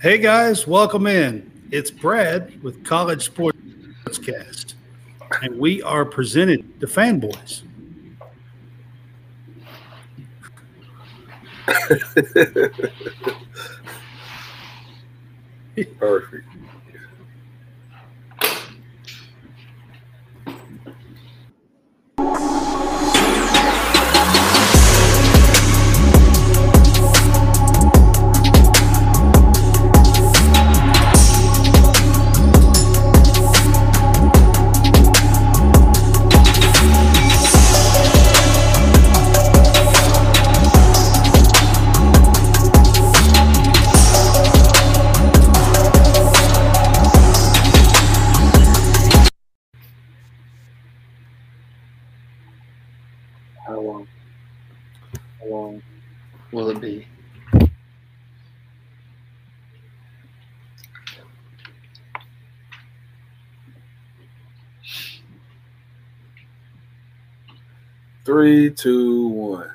Hey guys, welcome in. It's Brad with College Sportscast, and we are presented to fanboys. Perfect. Three, two, one.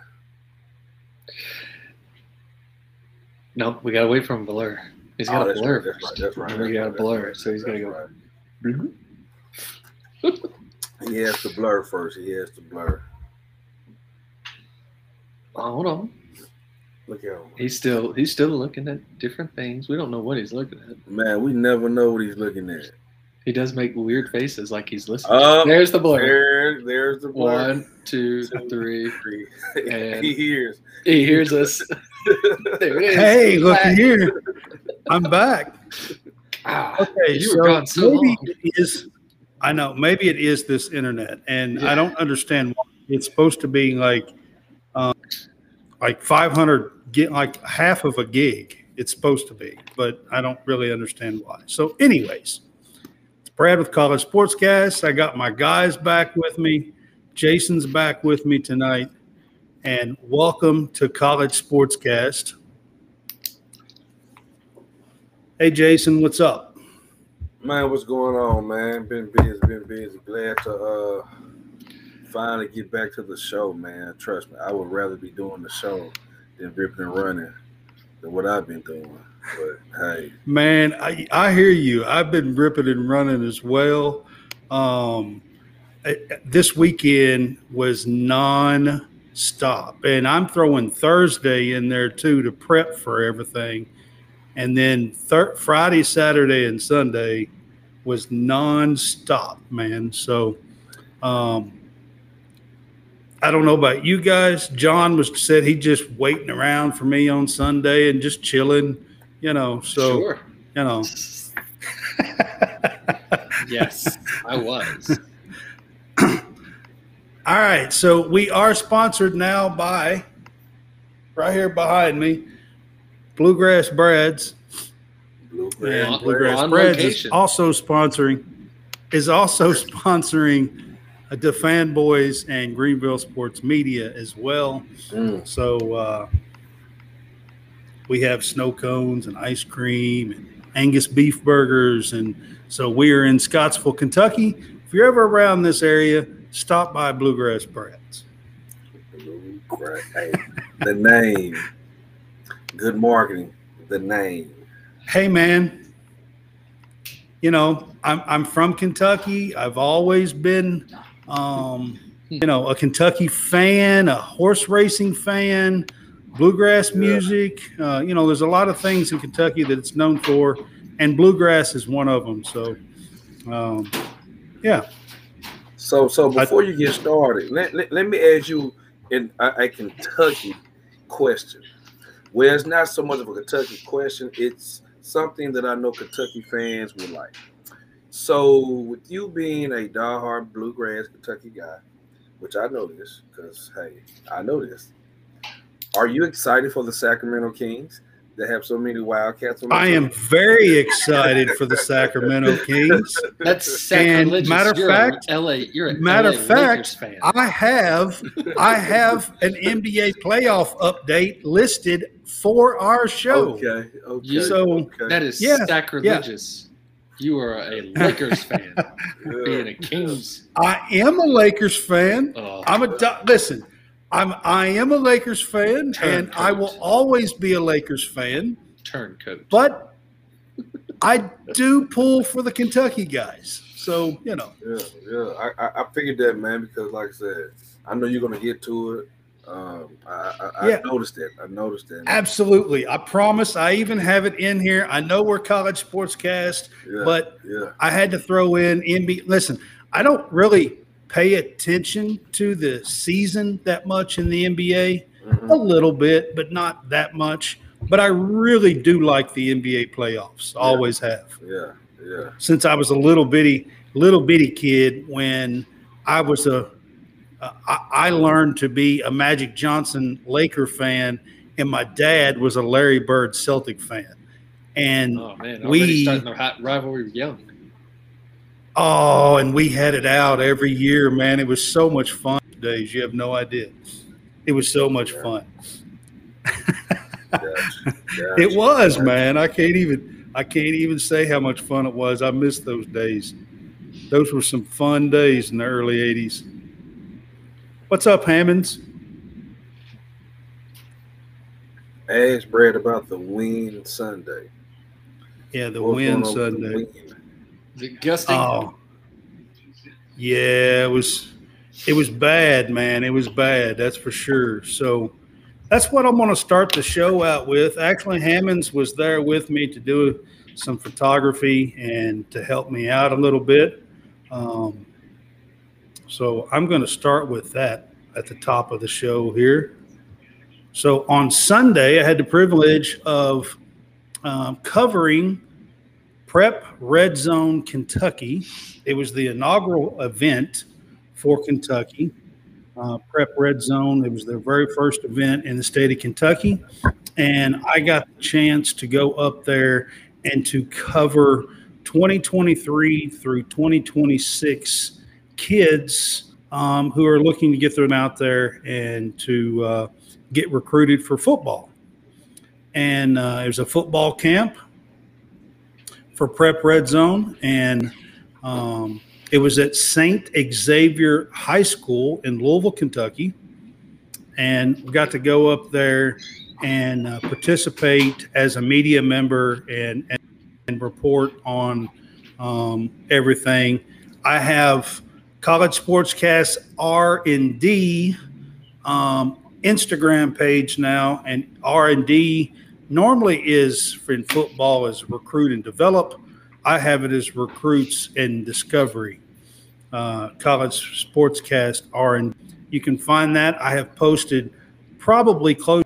Nope, we gotta wait for him blur. He's got Oh, to blur right, that's right, that's right, We gotta blur, that's so he's gotta go. right. Mm-hmm. He has to blur first. He has to blur. Oh, hold on. Look at him. He's still he's still looking at different things. We don't know what he's looking at. Man, we never know what he's looking at. He does make weird faces like he's listening. Oh, There's the blur. There, there's the blur. One, two, Two. three. Three. And- he hears. He hears us. There it is. Hey, look Back. here. I'm back. Ah, Okay, you so were gone so maybe long. it is. I know. Maybe it is this internet, and I don't understand why it's supposed to be like, um, like 500 get like half of a gig. It's supposed to be, but I don't really understand why. So, anyways, it's Brad with College Sportscast. I got my guys back with me. Jason's back with me tonight, and welcome to College Sportscast. Hey, Jason, what's up? Man, what's going on, man? Been busy, been busy. Glad to uh finally get back to the show, man. Trust me, I would rather be doing the show than ripping and running than what I've been doing. But hey, Man, I, I hear you. I've been ripping and running as well. Um, this weekend was non-stop, and I'm throwing Thursday in there too to prep for everything, and then thir- Friday, Saturday, and Sunday was non-stop, man. So, um, I don't know about you guys. John was said he just waiting around for me on Sunday and just chilling, you know. So sure. you know. Yes, I was. All right, so we are sponsored now by right here behind me, Bluegrass Breads. bluegrass, And Bluegrass Breads is also sponsoring is also sponsoring the Fanboys and Greenville Sports Media as well. Mm, So uh, we have snow cones and ice cream and Angus beef burgers, and so we are in Scottsville, Kentucky. If you're ever around this area, stop by Bluegrass bluegrass. Hey, the name. Good marketing. The name. Hey, man. You know, I'm I'm from Kentucky. I've always been, um, you know, a Kentucky fan, a horse racing fan, bluegrass Yeah. music. Uh, you know, there's a lot of things in Kentucky that it's known for, and bluegrass is one of them. So, um, yeah. So, so before you get started, let, let, let me ask you in a, a Kentucky question. Well, it's not so much of a Kentucky question; it's something that I know Kentucky fans would like. So, with you being a diehard bluegrass Kentucky guy, which I know this because hey, I know this. Are you excited for the Sacramento Kings? They have so many Wildcats. On their I am very excited for the Sacramento Kings. That's And sacrilegious. matter of you're fact- a LA. You're a matter of fact, fan. I have I have an NBA playoff update listed for our show. Okay. Okay. You- So- okay. that is Yeah, sacrilegious. You are a Lakers fan, being a Kings. I am a Lakers fan. Oh, I'm a listen. I'm I am a Lakers fan, and I will always be a Lakers fan. turncoat. But I do pull for the Kentucky guys. So you know. Yeah, yeah. I, I figured that, man, because like I said, I know you're gonna get to it. Um, I, I, yeah. I noticed it. I noticed it. Absolutely. I promise. I even have it in here. I know we're college sportscast, yeah, but yeah. I had to throw in NBA. Listen, I don't really pay attention to the season that much in the NBA. Mm-hmm. A little bit, but not that much. But I really do like the NBA playoffs. Always have. Yeah, yeah. Since I was a little bitty, little bitty kid, when I was a I, learned to be a Magic Johnson Laker fan, and my dad was a Larry Bird Celtic fan. And oh man, we starting their hot rivalry young. Oh, and we had it out every year, man. It was so much fun. Days you have no idea. It was so much fun. it was, man. I can't even I can't even say how much fun it was. I miss those days. Those were some fun days in the early '80s. What's up, Hammonds? Ask Brad about the wind Sunday. Yeah, the What's wind Sunday. The gusting. Oh, yeah, it was. It was bad, man. It was bad. That's for sure. So that's what I'm going to start the show out with. Actually, Hammonds was there with me to do some photography and to help me out a little bit. Um, so I'm going to start with that at the top of the show here. So on Sunday, I had the privilege of um, covering Prep Red Zone Kentucky. It was the inaugural event for Kentucky. Uh, Prep Red Zone. It was their very first event in the state of Kentucky. And I got the chance to go up there and to cover 2023 through 2026 kids um, who are looking to get them out there and to uh, get recruited for football. And uh, there's a football camp for Prep Red Zone, and um, it was at St. Xavier High School in Louisville, Kentucky. And we got to go up there and uh, participate as a media member and, and, and report on um, everything. I have College Sportscast R and D um, Instagram page now, and R and D normally is in football as recruit and develop. I have it as recruits and discovery. Uh, College Sportscast R and you can find that. I have posted probably close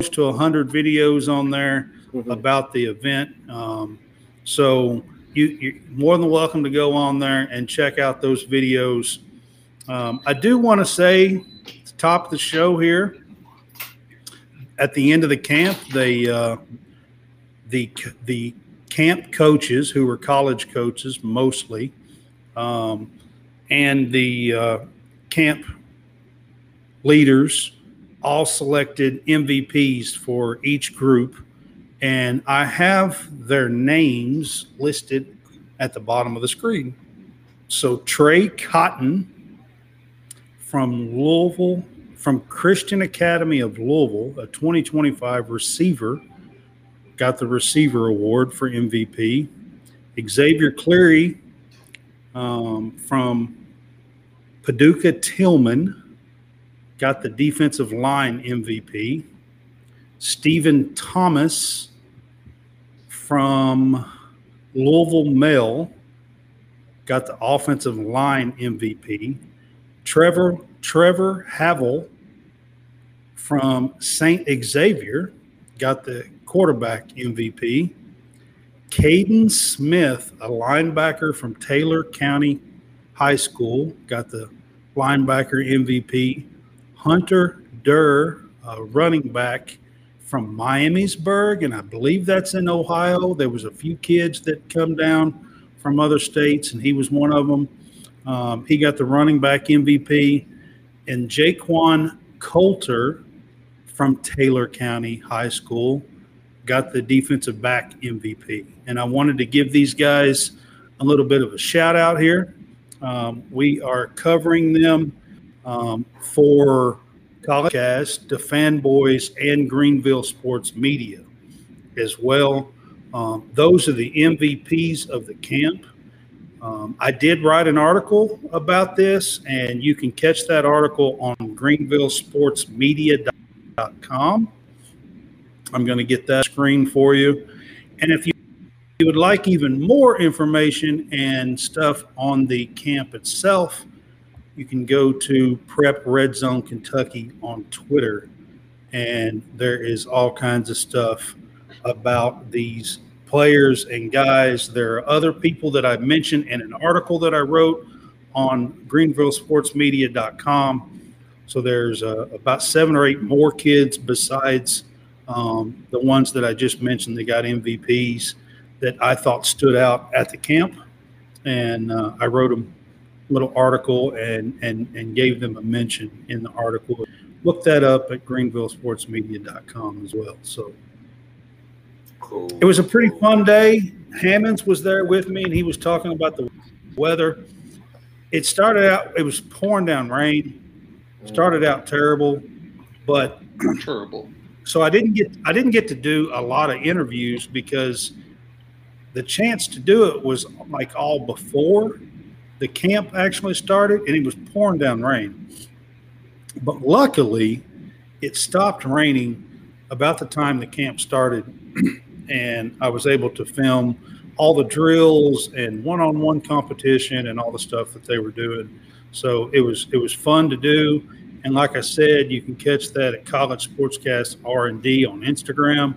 to hundred videos on there mm-hmm. about the event. Um, so you, you're more than welcome to go on there and check out those videos. Um, I do want to say, at the top of the show here, at the end of the camp, they uh, the the camp coaches who were college coaches mostly, um, and the uh, camp leaders all selected MVPs for each group and I have their names listed at the bottom of the screen. So Trey Cotton from Louisville, from Christian Academy of Louisville, a 2025 receiver, got the receiver award for MVP. Xavier Cleary um, from Paducah Tilghman got the defensive line MVP. Stephen Thomas from Louisville Male got the offensive line MVP. Trevor Trevor Havel from St. Xavier got the quarterback MVP. Caden Smith, a linebacker from Taylor County High School, got the linebacker MVP. Hunter Durr, a running back from Miamisburg, and I believe that's in Ohio. There was a few kids that come down from other states, and he was one of them. Um, he got the running back MVP, and Jaquan Coulter from Taylor County High School got the defensive back MVP. And I wanted to give these guys a little bit of a shout out here. Um, we are covering them um, for College the Fanboys, and Greenville Sports Media as well. Um, those are the MVPs of the camp. Um, I did write an article about this, and you can catch that article on greenvillesportsmedia.com. I'm going to get that screen for you. And if you, you would like even more information and stuff on the camp itself, you can go to Prep Red Zone Kentucky on Twitter, and there is all kinds of stuff about these players and guys. There are other people that I've mentioned in an article that I wrote on greenvillesportsmedia.com. So there's uh, about seven or eight more kids besides um, the ones that I just mentioned that got MVPs that I thought stood out at the camp. And uh, I wrote a little article and, and, and gave them a mention in the article. Look that up at greenvillesportsmedia.com as well. So Cool. it was a pretty fun day. Hammonds was there with me, and he was talking about the weather. It started out; it was pouring down rain. Started out terrible, but Terrible. so I didn't get I didn't get to do a lot of interviews because the chance to do it was like all before the camp actually started, and it was pouring down rain. But luckily, it stopped raining about the time the camp started, and I was able to film all the drills and one-on-one competition and all the stuff that they were doing. So it was it was fun to do. And like I said, you can catch that at College Sportscast R and D on Instagram.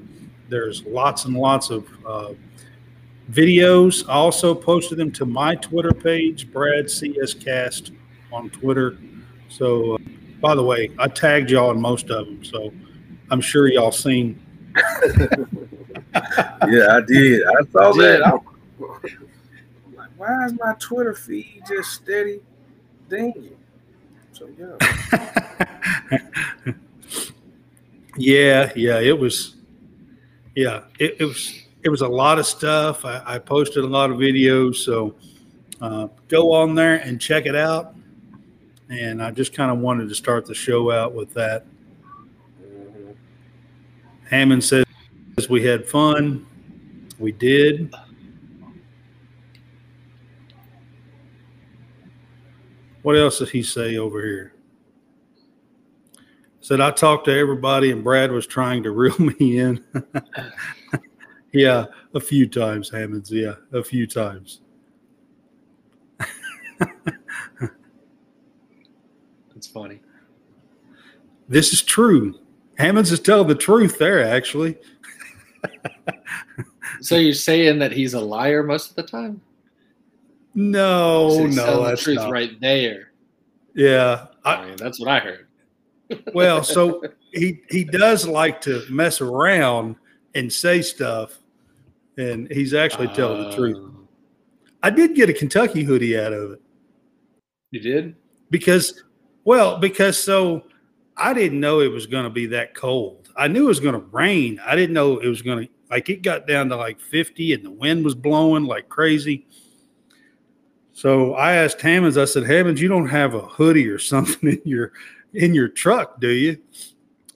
There's lots and lots of uh, videos. I also posted them to my Twitter page, Brad CS Cast on Twitter. So, uh, by the way, I tagged y'all in most of them, so I'm sure y'all seen. Yeah, I did. I saw Did. that. I'm I'm like, why is my Twitter feed just steady dinging? So yeah. yeah, yeah, it was. Yeah, it, it was. It was a lot of stuff. I, I posted a lot of videos, so uh, go on there and check it out. And I just kind of wanted to start the show out with that. Mhm. Hammond says we had fun. We did. What else did he say over here? Said I talked to everybody and Brad was trying to reel me in. yeah, a few times, Hammonds. Yeah, a few times. That's funny. This is true. Hammonds is telling the truth there, actually. So you're saying that he's a liar most of the time? No, no, that's truth not. right there. Yeah, I, I mean, that's what I heard. well, so he he does like to mess around and say stuff, and he's actually telling the truth. Um, I did get a Kentucky hoodie out of it You did? because, well, because so I didn't know it was going to be that cold. I knew it was going to rain. I didn't know it was going to like it got down to like 50 and the wind was blowing like crazy. So I asked Hammonds, I said, Hammonds, you don't have a hoodie or something in your in your truck, do you?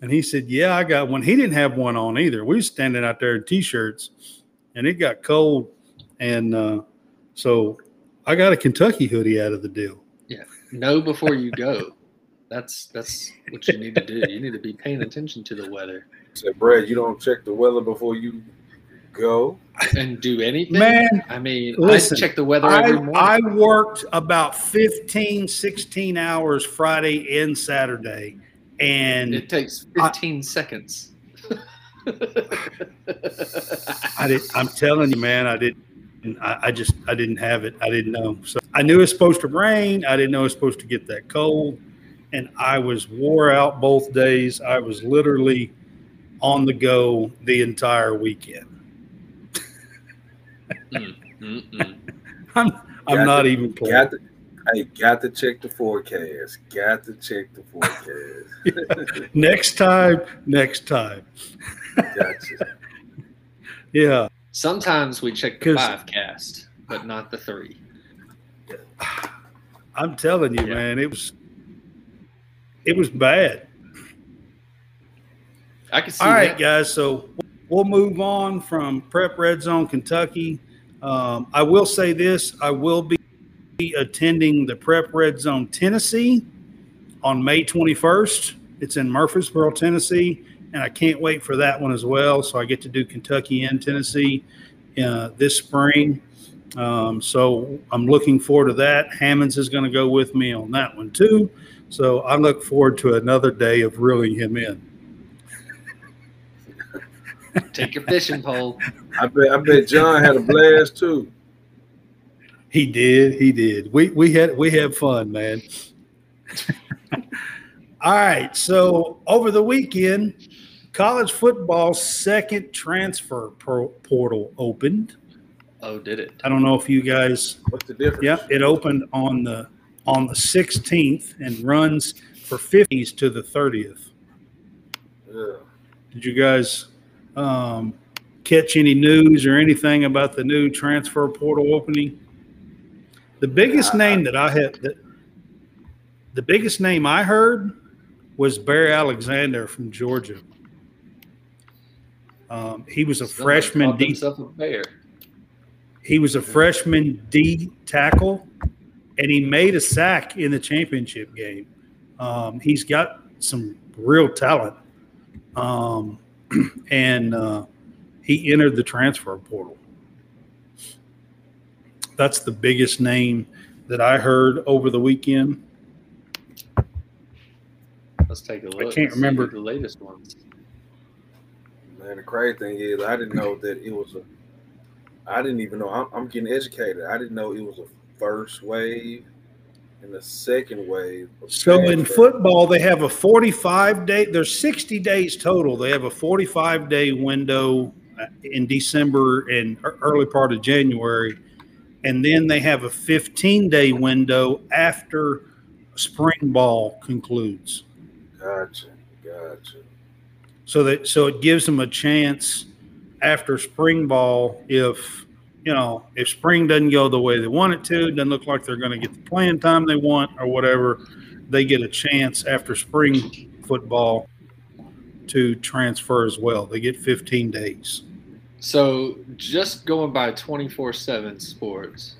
And he said, Yeah, I got one. He didn't have one on either. We was standing out there in t-shirts and it got cold. And uh, so I got a Kentucky hoodie out of the deal. Yeah. Know before you go. That's that's what you need to do. You need to be paying attention to the weather Said Brad, you don't check the weather before you go. and do anything. Man, I mean, listen, I check the weather I, every morning. I worked about 15, 16 hours Friday and Saturday. And it takes I- 15 seconds. I did, I'm telling you, man, I didn't. I, I just I didn't have it. I didn't know. So I knew it was supposed to rain. I didn't know it was supposed to get that cold, and I was wore out both days. I was literally on the go the entire weekend. Mm-mm. I'm I'm Got not to- even playing. Got to, hey, got to check the forecast. Got to check the forecast. next time, next time. gotcha. Yeah, Sometimes we check the five cast, but not the three. I'm telling you, Yeah. man, it was it was bad. I can see All right, that. guys. So we'll move on from Prep Red Zone Kentucky. Um, I will say this: I will be attending the Prep Red Zone Tennessee on May 21st. It's in Murfreesboro, Tennessee, and I can't wait for that one as well. So I get to do Kentucky and Tennessee uh, this spring. Um, so I'm looking forward to that. Hammonds is going to go with me on that one too. So I look forward to another day of reeling him in. Take your fishing pole. I bet I bet John had a blast too. He did. He did. We we had we had fun, man. All right. So over the weekend, college football's second transfer portal opened. Oh, did it? I don't know if you guys. What's the difference? Yep, it opened on the on the 16th and runs for 50s to the 30th. Yeah. Did you guys um, catch any news or anything about the new transfer portal opening? The biggest name that I had, the, the biggest name I heard was Bear Alexander from Georgia. Um, he was a freshman D. bear. He was a freshman D tackle, and he made a sack in the championship game. Um, he's got some real talent, um, and uh, he entered the transfer portal. That's the biggest name that I heard over the weekend. Let's take a look. I can't remember. the latest ones. Man, the crazy thing is, I didn't know that it was a. I didn't even know. I'm, I'm getting educated. I didn't know it was a first wave and the second wave. So in football, they have a 45 day, there's 60 days total. They have a 45 day window uh, in December and early part of January. And then they have a 15 day window after spring ball concludes. Gotcha, gotcha. So that so it gives them a chance after spring ball if you know if spring doesn't go the way they want it to, doesn't look like they're going to get the playing time they want or whatever, they get a chance after spring football to transfer as well. They get 15 days. So just going by 24 7 sports,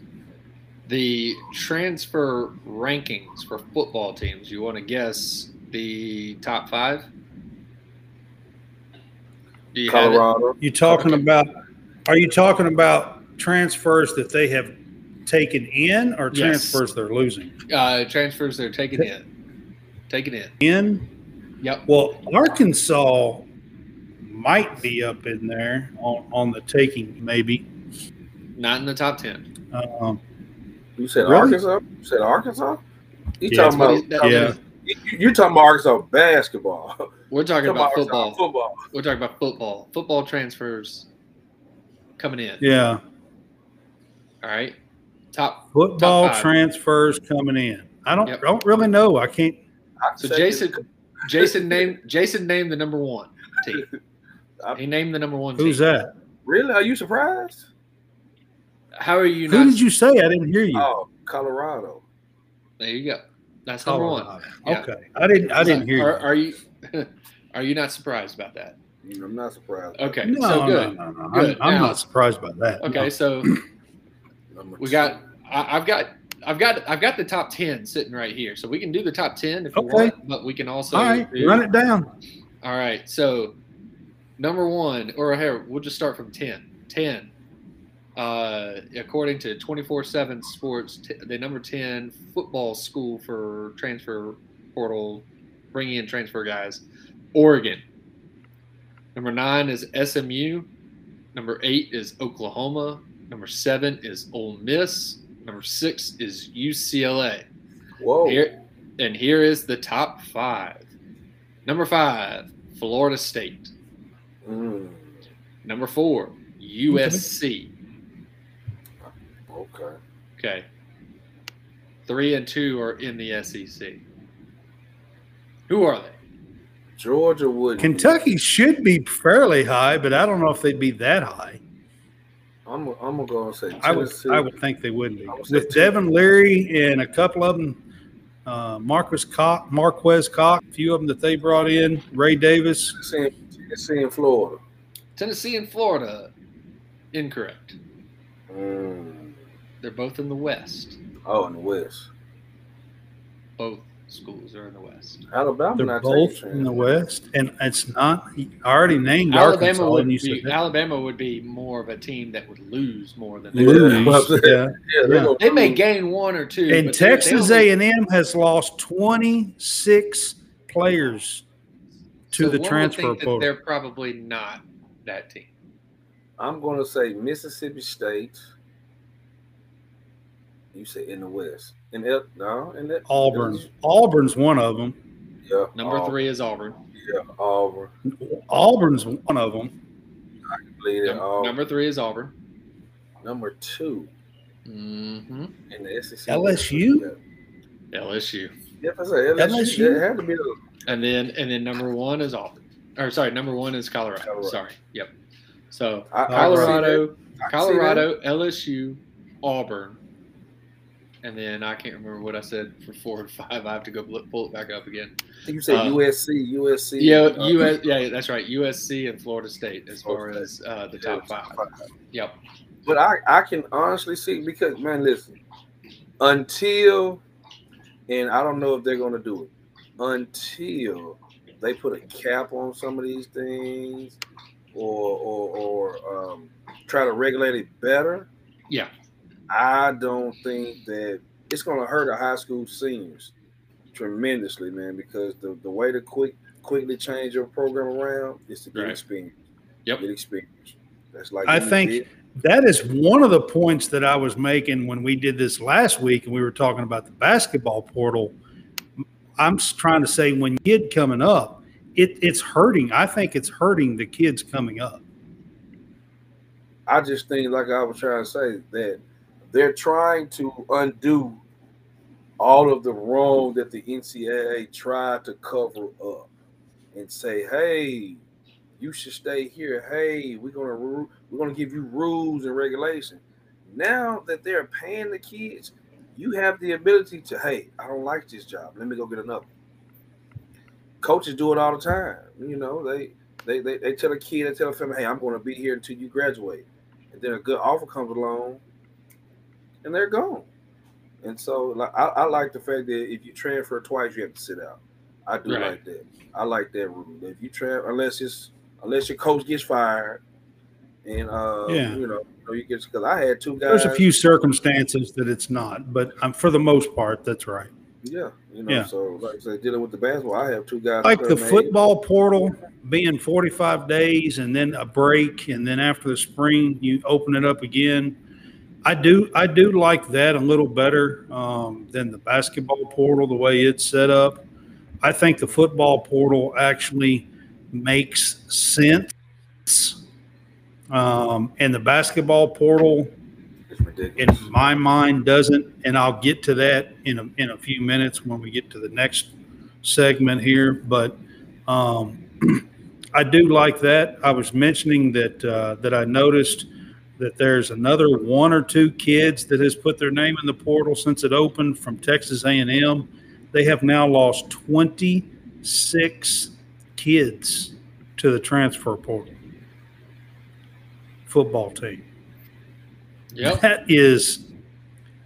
the transfer rankings for football teams, you want to guess the top five? You have? Colorado. You talking Okay. about? Are you talking about transfers that they have taken in or Yes. transfers they're losing Uh, transfers they're taking in. Taking in. in? Yep. Well, Arkansas might be up in there on, on the taking, maybe. Not in the top 10. Um, You said Really? Arkansas. You said Arkansas. You Yeah, talking about? it- that- Yeah. You, you talking about Arkansas basketball? We're talking Talking about Arkansas football. Football. We're talking about football. Football transfers coming in. yeah, All right. Top. football Top transfers coming in. I don't Yep. don't really know. I can't. I So Jason, this- Jason named Jason named the number one team. He named the number one Who's team. that? really? Are you surprised? How are you Who not? did you say? I didn't hear you. Oh, Colorado. There you go. That's number one. Colorado. Yeah. Okay, I didn't. I didn't hear Are, you. are you? Are you not surprised about that? I'm not surprised. Okay. No, so good. no, no, no. Good. I'm, I'm Now- not surprised by that. Okay. No. So Number we two. got. I, I've got. I've got. I've got the top ten sitting right here. So we can do the top ten if you Okay. want, but we can also All right, do- run it down. All right. So number one, or here we'll just start from ten. Ten. Uh, according to 24/7 Sports, t- the number 10 football school for transfer portal, bringing in transfer guys, Oregon. Number nine is SMU. Number eight is Oklahoma. Number seven is Ole Miss. Number six is UCLA. Whoa. Here, and here is the top five. Number five, Florida State. Mm, Number four, USC. okay. Okay. Three and two are in the SEC. Who are they? Georgia would. Kentucky should be fairly high, but I don't know if they'd be that high. I'm. I'm gonna go and say I would. I would think they would be I would say with Tennessee. Devin Leary and a couple of them. Uh, Marques Cox, Marques Cox, a few of them that they brought in. Ray Davis. Tennessee, Tennessee and Florida. Tennessee and Florida, incorrect. Mm. They're both in the West. Oh, in the West. Both schools are in the West. Alabama They're not both in the. West, and it's not. I already named Alabama Arkansas, would and you be said. Alabama would be more of a team that would lose more than they Lose, would. yeah. Yeah, they Yeah. They may gain one or two. And but they- they Texas A and M has lost twenty six players to so the one would transfer think that portal. They're probably not that team. I'm going to say Mississippi State. You say in the West. In L, no, in that Auburn. Auburn's one of them. Yeah, Number Auburn. three is Auburn. Yeah, Auburn. Auburn's one of them. I Believe it, Num- Number three is Auburn. Number two mm-hmm. in the SEC. LSU? LSU. Yeah, I say LSU. LSU? It had to be the And then and then number one is Auburn. Or sorry, number one is Colorado. Colorado. Sorry. Yep. So I- I can see Colorado. I can see that. Colorado, LSU, Auburn, and then I can't remember what I said for four and five. I have to go pull it back up again. You said uh, USC, USC. Yeah, uh, US. Yeah, that's right. USC and Florida State as far as uh, the top five. Yep. But I, I can honestly see because man, listen, until and I don't know if they're gonna do it until they put a cap on some of these things or or, or um, try to regulate it better. Yeah. I don't think that it's gonna hurt our high school seniors tremendously, man, because the, the way to quick quickly change your program around is to get Right. experience. Yep. Get experience. That's like I think big- that is one of the points that I was making when we did this last week and we were talking about the basketball portal. I'm trying to say when kid coming up, it, it's hurting. I think it's hurting the kids coming up. I just think, like I was trying to say, that they're trying to undo all of the wrong that the NCAA tried to cover up and say, "Hey, you should stay here. Hey, we're gonna we're gonna give you rules and regulations." Now that they're paying the kids, you have the ability to, "Hey, I don't like this job. Let me go get another." Coaches do it all the time. You know, they they they, they tell a kid, they tell a family, "Hey, I'm to be here until you graduate." and then a good offer comes along, and they're gone. And so, like, I, I like the fact that if you transfer twice, you have to sit out. I do Right. like that. I like that rule. If you transfer, unless it's unless your coach gets fired, and uh, Yeah. you know, you get because I had two guys. There's a few circumstances that it's not, but um, for the most part, that's right. yeah, you know. Yeah. So, like I said, dealing with the basketball, I have two guys. Like the made- football portal being 45 days and then a break, and then after the spring, you open it up again. I do, I do like that a little better um, than the basketball portal, the way it's set up. I think the football portal actually makes sense. Um, and the basketball portal, in my mind doesn't and i'll get to that in a, in a few minutes when we get to the next segment here but um, i do like that i was mentioning that uh, that i noticed that there's another one or two kids that has put their name in the portal since it opened from texas a&m they have now lost 26 kids to the transfer portal football team Yep. that is,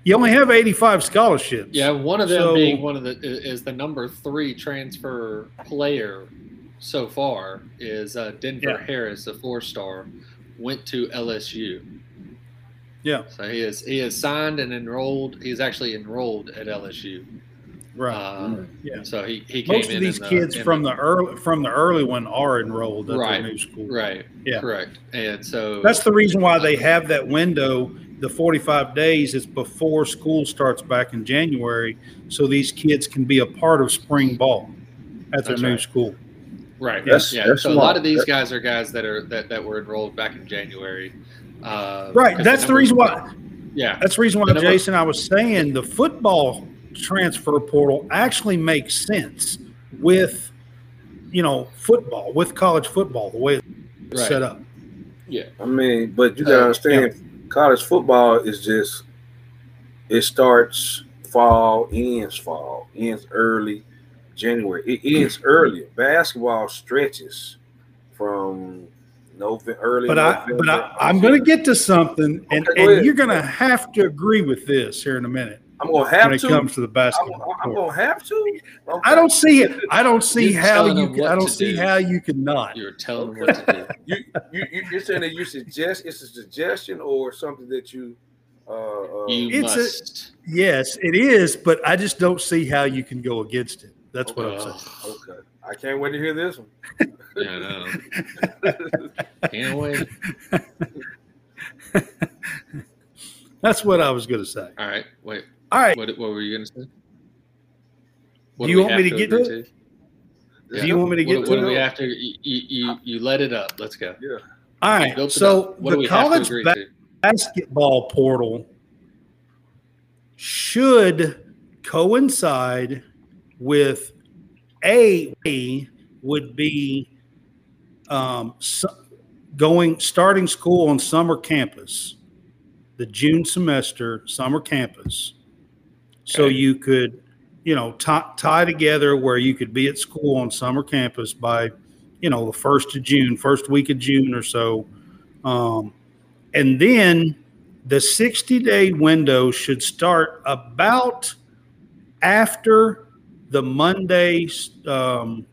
you only have 85 scholarships. Yeah, one of them So- being one of the is the number three transfer player so far is uh, Denver Yeah. Harris, a four star, went to LSU. Yeah. So he is he is signed and enrolled. He's actually enrolled at LSU. Right. Uh, Yeah. So he, he came Most in of these in the- kids in from the early from the early one are enrolled at Right. their new school. right Yeah. correct and so That's the reason why they have that window. The 45 days is before school starts back in January, so these kids can be a part of spring ball at their new right. school. Right. That's- yeah. that's so a lot of these guys are guys that are that, that were enrolled back in January. Uh, Right. That's the numbers- reason why. Yeah. That's the reason why, The number- Jason, I was saying the football transfer portal actually makes sense with, you know, football, with college football, the way it's Right. set up. Yeah. I mean, but you gotta Uh, understand, college football is just it starts fall, ends fall, ends early January. It ends early. Basketball stretches from November, early. But I, November. but I, I'm going to get to something, and, Okay, go and you're going to have to agree with this here in a minute I'm gonna have to when it comes to the I'm, basketball. I'm gonna have to. Okay. I don't see it. I don't see You're how you. Can, I don't see do. how you could not. You're telling them what to do. You, you, you, you're saying that you suggest it's a suggestion or something that you. Uh, uh, You It's a- must. Yes, it is, but I just don't see how you can go against it. That's what I'm saying. Ugh, okay, I can't wait to hear this one. yeah, I know. Can't wait. That's what I was going to say. All right. Wait. All right. What, what were you going to say? What Do do you want me to get to it? Let's Do you want me to What, get what to do it? we have to? You, you, you let it up. Let's go. Yeah. All right. So what do the we have to college ba- basketball portal should coincide with a would be um, going starting school on summer campus, the June semester summer campus, so Okay. you could, you know, tie, tie together where you could be at school on summer campus by, you know, the first of June, first week of June or so, um, and then the 60 day window should start about after the Monday um,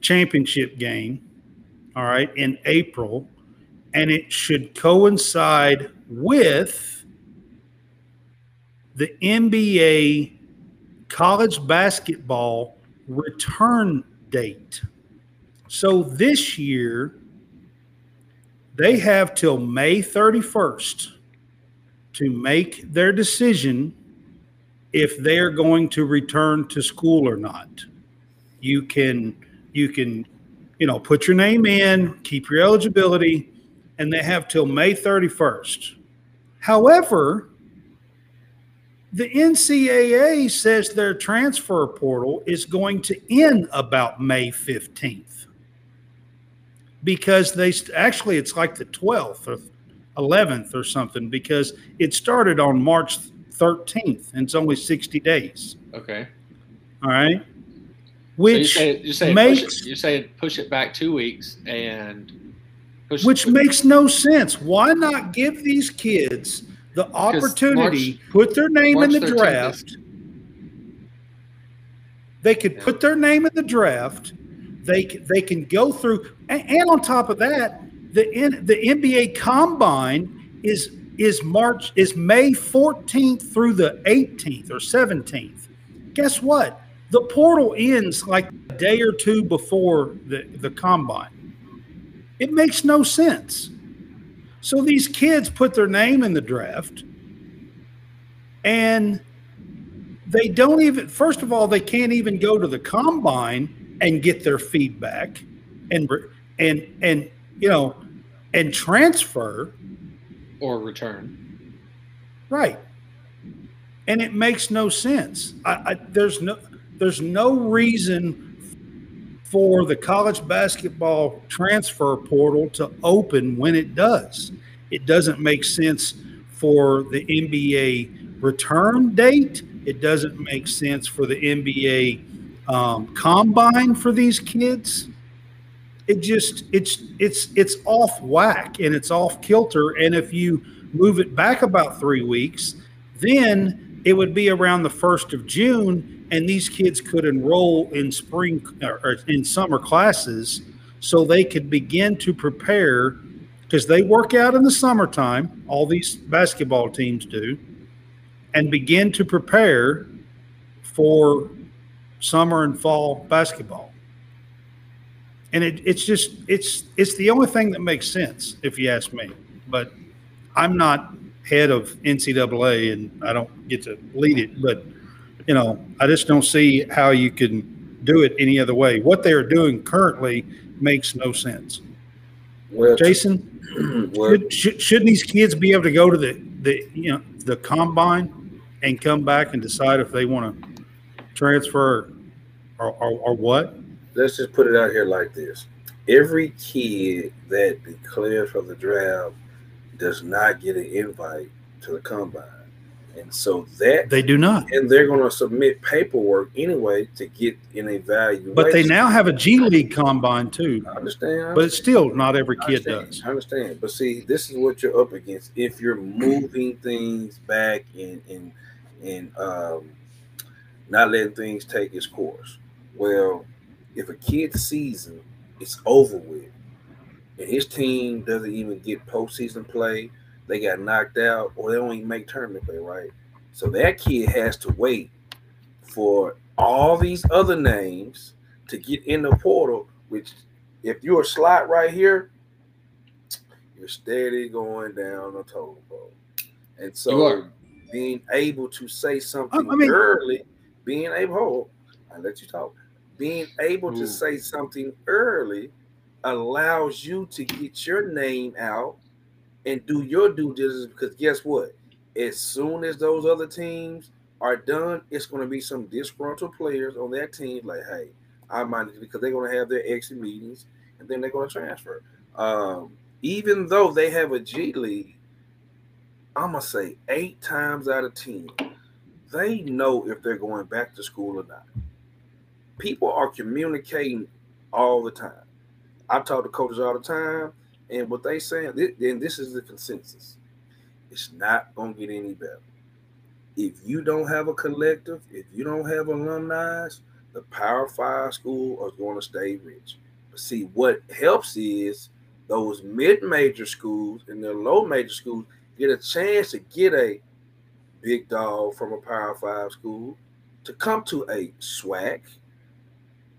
championship game, all right, in April. And it should coincide with the NBA college basketball return date. So this year, they have till May 31st to make their decision if they're going to return to school or not. You can you can you know put your name in, keep your eligibility, and they have till May 31st. However, the NCAA says their transfer portal is going to end about May 15th because they actually it's like the 12th or 11th or something because it started on March 13th and it's only 60 days. Okay. All right. So Which saying, you're saying makes- push it, you're saying push it back two weeks and push which push- makes no sense. Why not give these kids the opportunity, put their name March in the 13th is- draft? They could Yeah. put their name in the draft. They they can go through, and, and on top of that, the N, the NBA Combine is is March is May 14th through the 18th or 17th. Guess what? The portal ends like a day or two before the, the combine. It makes no sense. So these kids put their name in the draft and they don't even first of all they can't even go to the combine and get their feedback and and and you know and transfer or return. right. And it makes no sense. I, I there's no there's no reason for the college basketball transfer portal to open when it does. It doesn't make sense for the nba return date. It doesn't make sense for the nba um, combine for these kids it just it's it's it's off whack and it's off kilter. And if you move it back about three weeks then it would be around the first of june and these kids could enroll in spring or or in summer classes so they could begin to prepare because they work out in the summertime all these basketball teams do and begin to prepare for summer and fall basketball and it, it's just it's it's the only thing that makes sense if you ask me. But i'm not head of ncaa and i don't get to lead it. But you know i just don't see how you can do it any other way. What they're doing currently makes no sense. Well, jason well, should, should, shouldn't these kids be able to go to the the you know the combine and come back and decide if they want to transfer or, or, or what let's just put it out here like this. Every kid that declares for the draft does not get an invite to the combine. And so that they do not. And they're going to submit paperwork anyway to get in a value. But they now have a G League combine too. I understand, I understand. But still, not every kid I does. I understand. But see, this is what you're up against. If you're moving things back and and and um, not letting things take its course. Well, if a kid's season is over with and his team doesn't even get postseason play, they got knocked out, or they don't even make tournament play, right? So that kid has to wait for all these other names to get in the portal, which if you're a slot right here, you're steady going down the total pole. And so being able to say something I mean, early, being able, hold, I let you talk, being able Ooh. to say something early allows you to get your name out and do your due diligence because guess what? As soon as those other teams are done, it's going to be some disgruntled players on that team like, hey, I might because they're going to have their exit meetings and then they're going to transfer. Um, even though they have a G League, I'm gonna say eight times out of ten, they know if they're going back to school or not. People are communicating all the time. I talk to coaches all the time, and what they saying, then this is the consensus. It's not gonna get any better. If you don't have a collective, if you don't have alumni, the Power Five school is going to stay rich. But see, what helps is those mid-major schools and the low major schools get a chance to get a big dog from a Power Five school to come to a SWAC,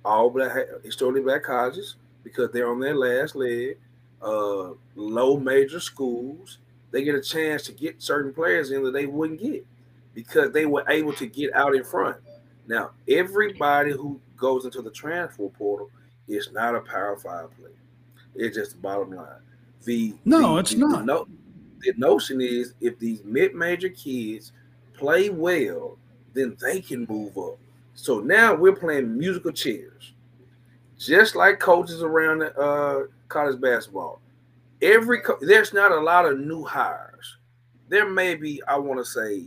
all black historically black colleges because they're on their last leg. Uh, low major schools, they get a chance to get certain players in that they wouldn't get because they were able to get out in front. Now, everybody who goes into the transfer portal is not a Power Five player. It's just the bottom line. The no, the, it's the, not. The, no, the notion is if these mid-major kids play well, then they can move up. So now we're playing musical chairs, just like coaches around uh, college basketball. Every co- there's not a lot of new hires. There may be, I want to say,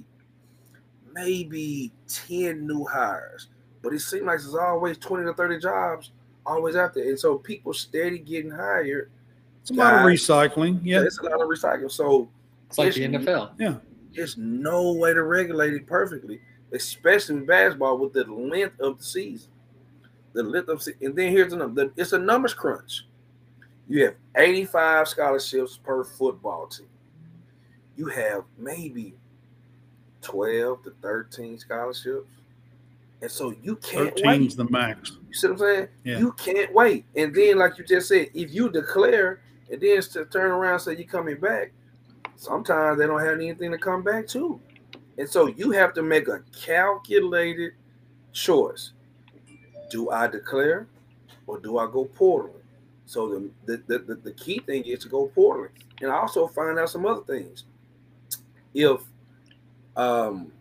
maybe ten new hires, but it seems like there's always twenty to thirty jobs always out there, and so people steady getting hired it's a lot of recycling. Yeah. It's a lot of recycling. So it's like the NFL. Yeah. There's no way to regulate it perfectly, especially in basketball with the length of the season. The length of and then here's another it's a numbers crunch. You have 85 scholarships per football team. You have maybe 12 to 13 scholarships. And so you can't 13's wait. the max. You see what I'm saying? Yeah. You can't wait. And then, like you just said, if you declare and then to turn around and say you're coming back, sometimes they don't have anything to come back to. And so you have to make a calculated choice. Do I declare or do I go portal? So the, the, the, the key thing is to go portal. And also find out some other things. If um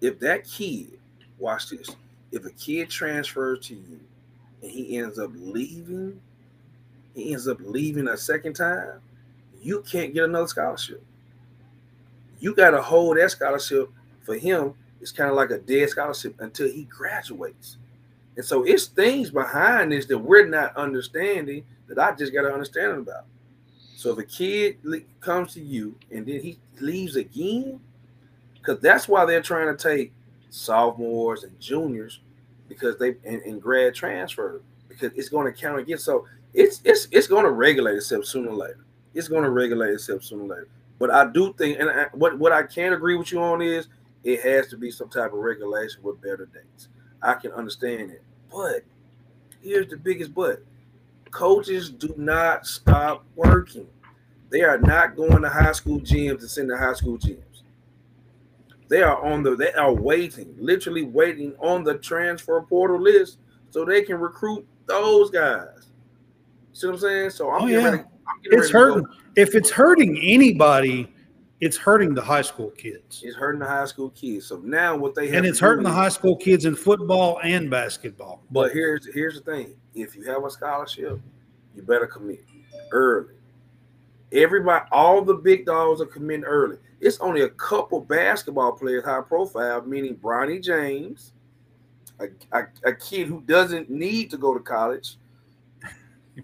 if that kid, watch this, if a kid transfers to you and he ends up leaving he ends up leaving a second time, you can't get another scholarship. You got to hold that scholarship for him. It's kind of like a dead scholarship until he graduates. And so it's things behind this that we're not understanding that I just got to understand about. So if a kid comes to you and then he leaves again, because that's why they're trying to take sophomores and juniors because they and, and grad transfer because it's going to count again. So it's it's it's going to regulate itself sooner or later. It's going to regulate itself sooner or later. But I do think, and I, what what I can't agree with you on is it has to be some type of regulation with better dates. I can understand it, but here's the biggest but: coaches do not stop working. They are not going to high school gyms and send to high school gyms. They are on the they are waiting, literally waiting on the transfer portal list so they can recruit those guys. See what I'm saying? So I'm, oh, yeah. ready, I'm it's hurting. If it's hurting anybody, it's hurting the high school kids. It's hurting the high school kids. So now what they have and it's hurting the high school kids in football and basketball. But here's here's the thing: if you have a scholarship, you better commit early. Everybody, all the big dogs are committing early. It's only a couple basketball players high profile, meaning Bronny James, a, a, a kid who doesn't need to go to college,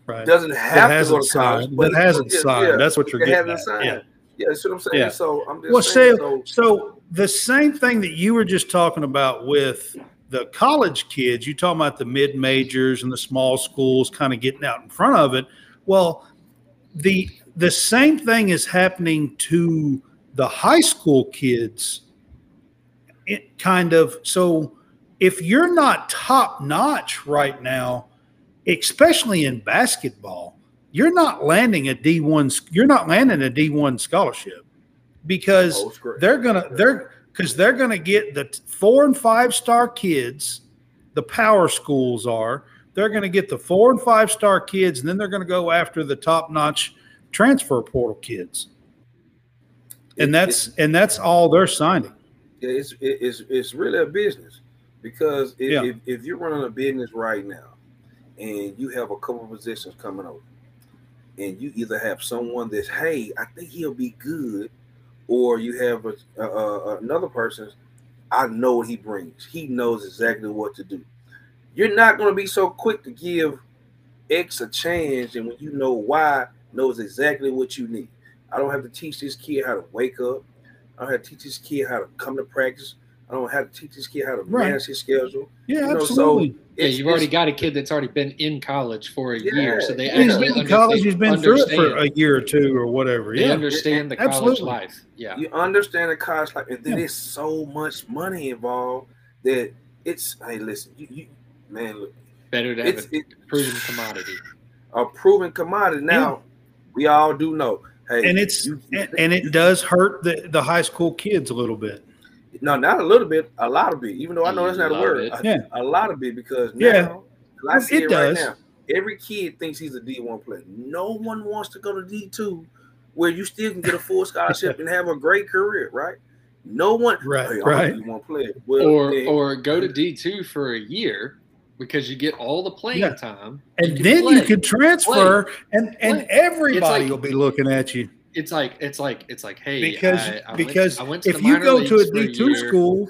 Right. doesn't have to go to college, signed. but That hasn't yeah, signed. yeah, That's what you're getting at. signed. Yeah. Yeah, that's what I'm saying. Yeah. So I'm just Well, saying. so, So, so the same thing that you were just talking about with the college kids, you talking about the mid majors and the small schools kind of getting out in front of it. Well, the the same thing is happening to the high school kids. It kind of so if you're not top notch right now, especially in basketball, you're not landing a D1 you're not landing a D1 scholarship because Oh, they're gonna they're because they're gonna get the four and five star kids the power schools are they're gonna get the four and five star kids and then they're gonna go after the top notch transfer portal kids. And It- that's and that's all they're signing. Yeah, it's it's it's really a business because if, Yeah. if, if you're running a business right now and you have a couple of positions coming over and you either have someone that's hey I think he'll be good or you have a, a- another person I know what he brings. He knows exactly what to do. You're not going to be so quick to give X a chance and when you know Y knows exactly what you need. I don't have to teach this kid how to wake up. I don't have to teach this kid how to come to practice. I don't have to teach this kid how to Right. manage his schedule. yeah You know, so absolutely Yeah, you've already got a kid that's already been in college for a year, so they he's actually been in college. He's been through it for a year or two or whatever They yeah understand the college Absolutely. life. Yeah, You understand the college life, and then Yeah. there's so much money involved that it's. Hey, listen, you, you man, look, better to have it's a it, proven commodity. a proven commodity. Now we all do know. Hey, and it's you- and, and it does hurt the, the high school kids a little bit no, not a little bit, a lot of it. Even though I know A that's not a lot word, a, Yeah. a lot of it because now Yeah. 'cause I see It it, right now. Every kid thinks he's a D1 player. No one wants to go to D2 where you still can get a full scholarship and have a great career, right? No one, Right, oh, hey, I'm right. a D1 player. Well, or then- or go to D two for a year because you get all the playing Yeah. time, and can then you can transfer and and Play. everybody like- will be looking at you It's like it's like it's like hey because I, I because went, I went to if the you go to a leagues for D two school,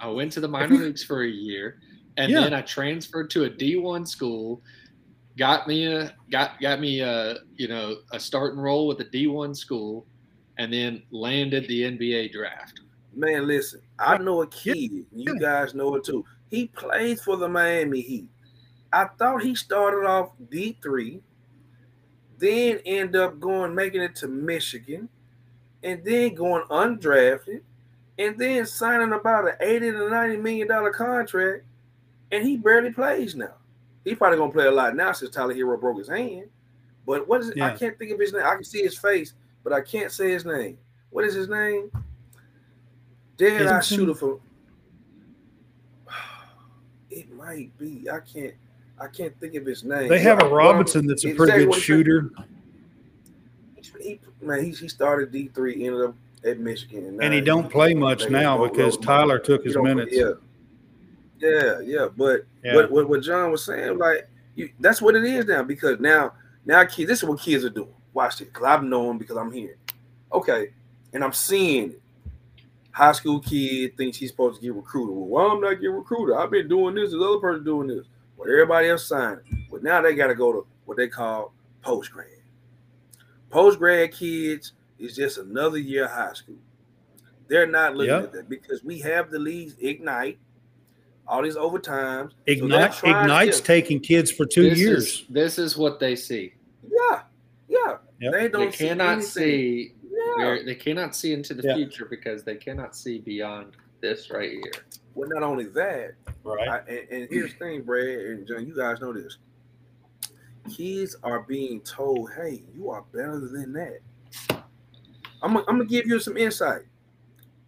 I went to the minor leagues for a year, and Yeah. then I transferred to a D one school. Got me a got got me a you know a starting role with a D one school, and then landed the NBA draft. man, listen, I know a kid, you guys know it too. He plays for the Miami Heat. I thought he started off D3, then end up going making it to Michigan, and then going undrafted, and then signing about an 80 to 90 million dollar contract, and he barely plays now. He probably gonna play a lot now since Tyler Herro broke his hand. But what is it? I can't think of his name. I can see his face, but I can't say his name. What is his name? Dead eye Isn't- shooter for. It might be. I can't. I can't think of his name. they have a Robinson that's a pretty good what I'm saying. shooter, He, man, he, he started D three, ended up at Michigan, and he now don't play much now because. Tyler took his minutes. Yeah, yeah, yeah. But Yeah. what, what what John was saying, like you, that's what it is now. Because now now kids, this is what kids are doing. Watch this, because I've known because I'm here. Okay, and I'm seeing it. High school kid thinks he's supposed to get recruited. Well, why I'm not getting recruited? I've been doing this. This other person doing this. Well, everybody else signed. But now they got to go to what they call post grad. Post grad kids is just another year of high school. They're not looking Yep. at that because we have the leagues ignite, all these overtimes. Ignite trying- Ignite's yeah, taking kids for two this years. Is, this is what they see. yeah, yeah. Yep. They don't They cannot see. see. Yeah. they cannot see into the Yeah. future because they cannot see beyond this right here. Well, not only that, right. I, and, and here's the thing, Brad and John, you guys know this. Kids are being told, "Hey, you are better than that." I'm, gonna- I'm gonna give you some insight.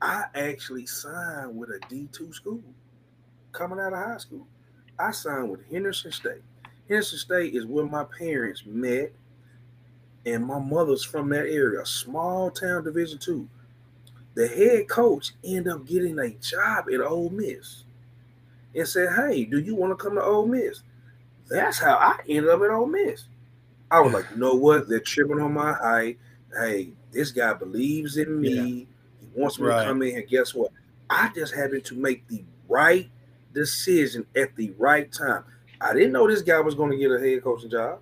I actually signed with a D2 school coming out of high school. I signed with Henderson State. Henderson State is where my parents met, and my mother's from that area, a small town Division two. The head coach ended up getting a job at Ole Miss and said, "Hey, do you want to come to Ole Miss?" That's how I ended up at Ole Miss. I was like, you know what? They're tripping on my height. hey, this guy believes in me. Yeah. He wants me right. to come in. And guess what? I just happened to make the right decision at the right time. I didn't know this guy was going to get a head coaching job.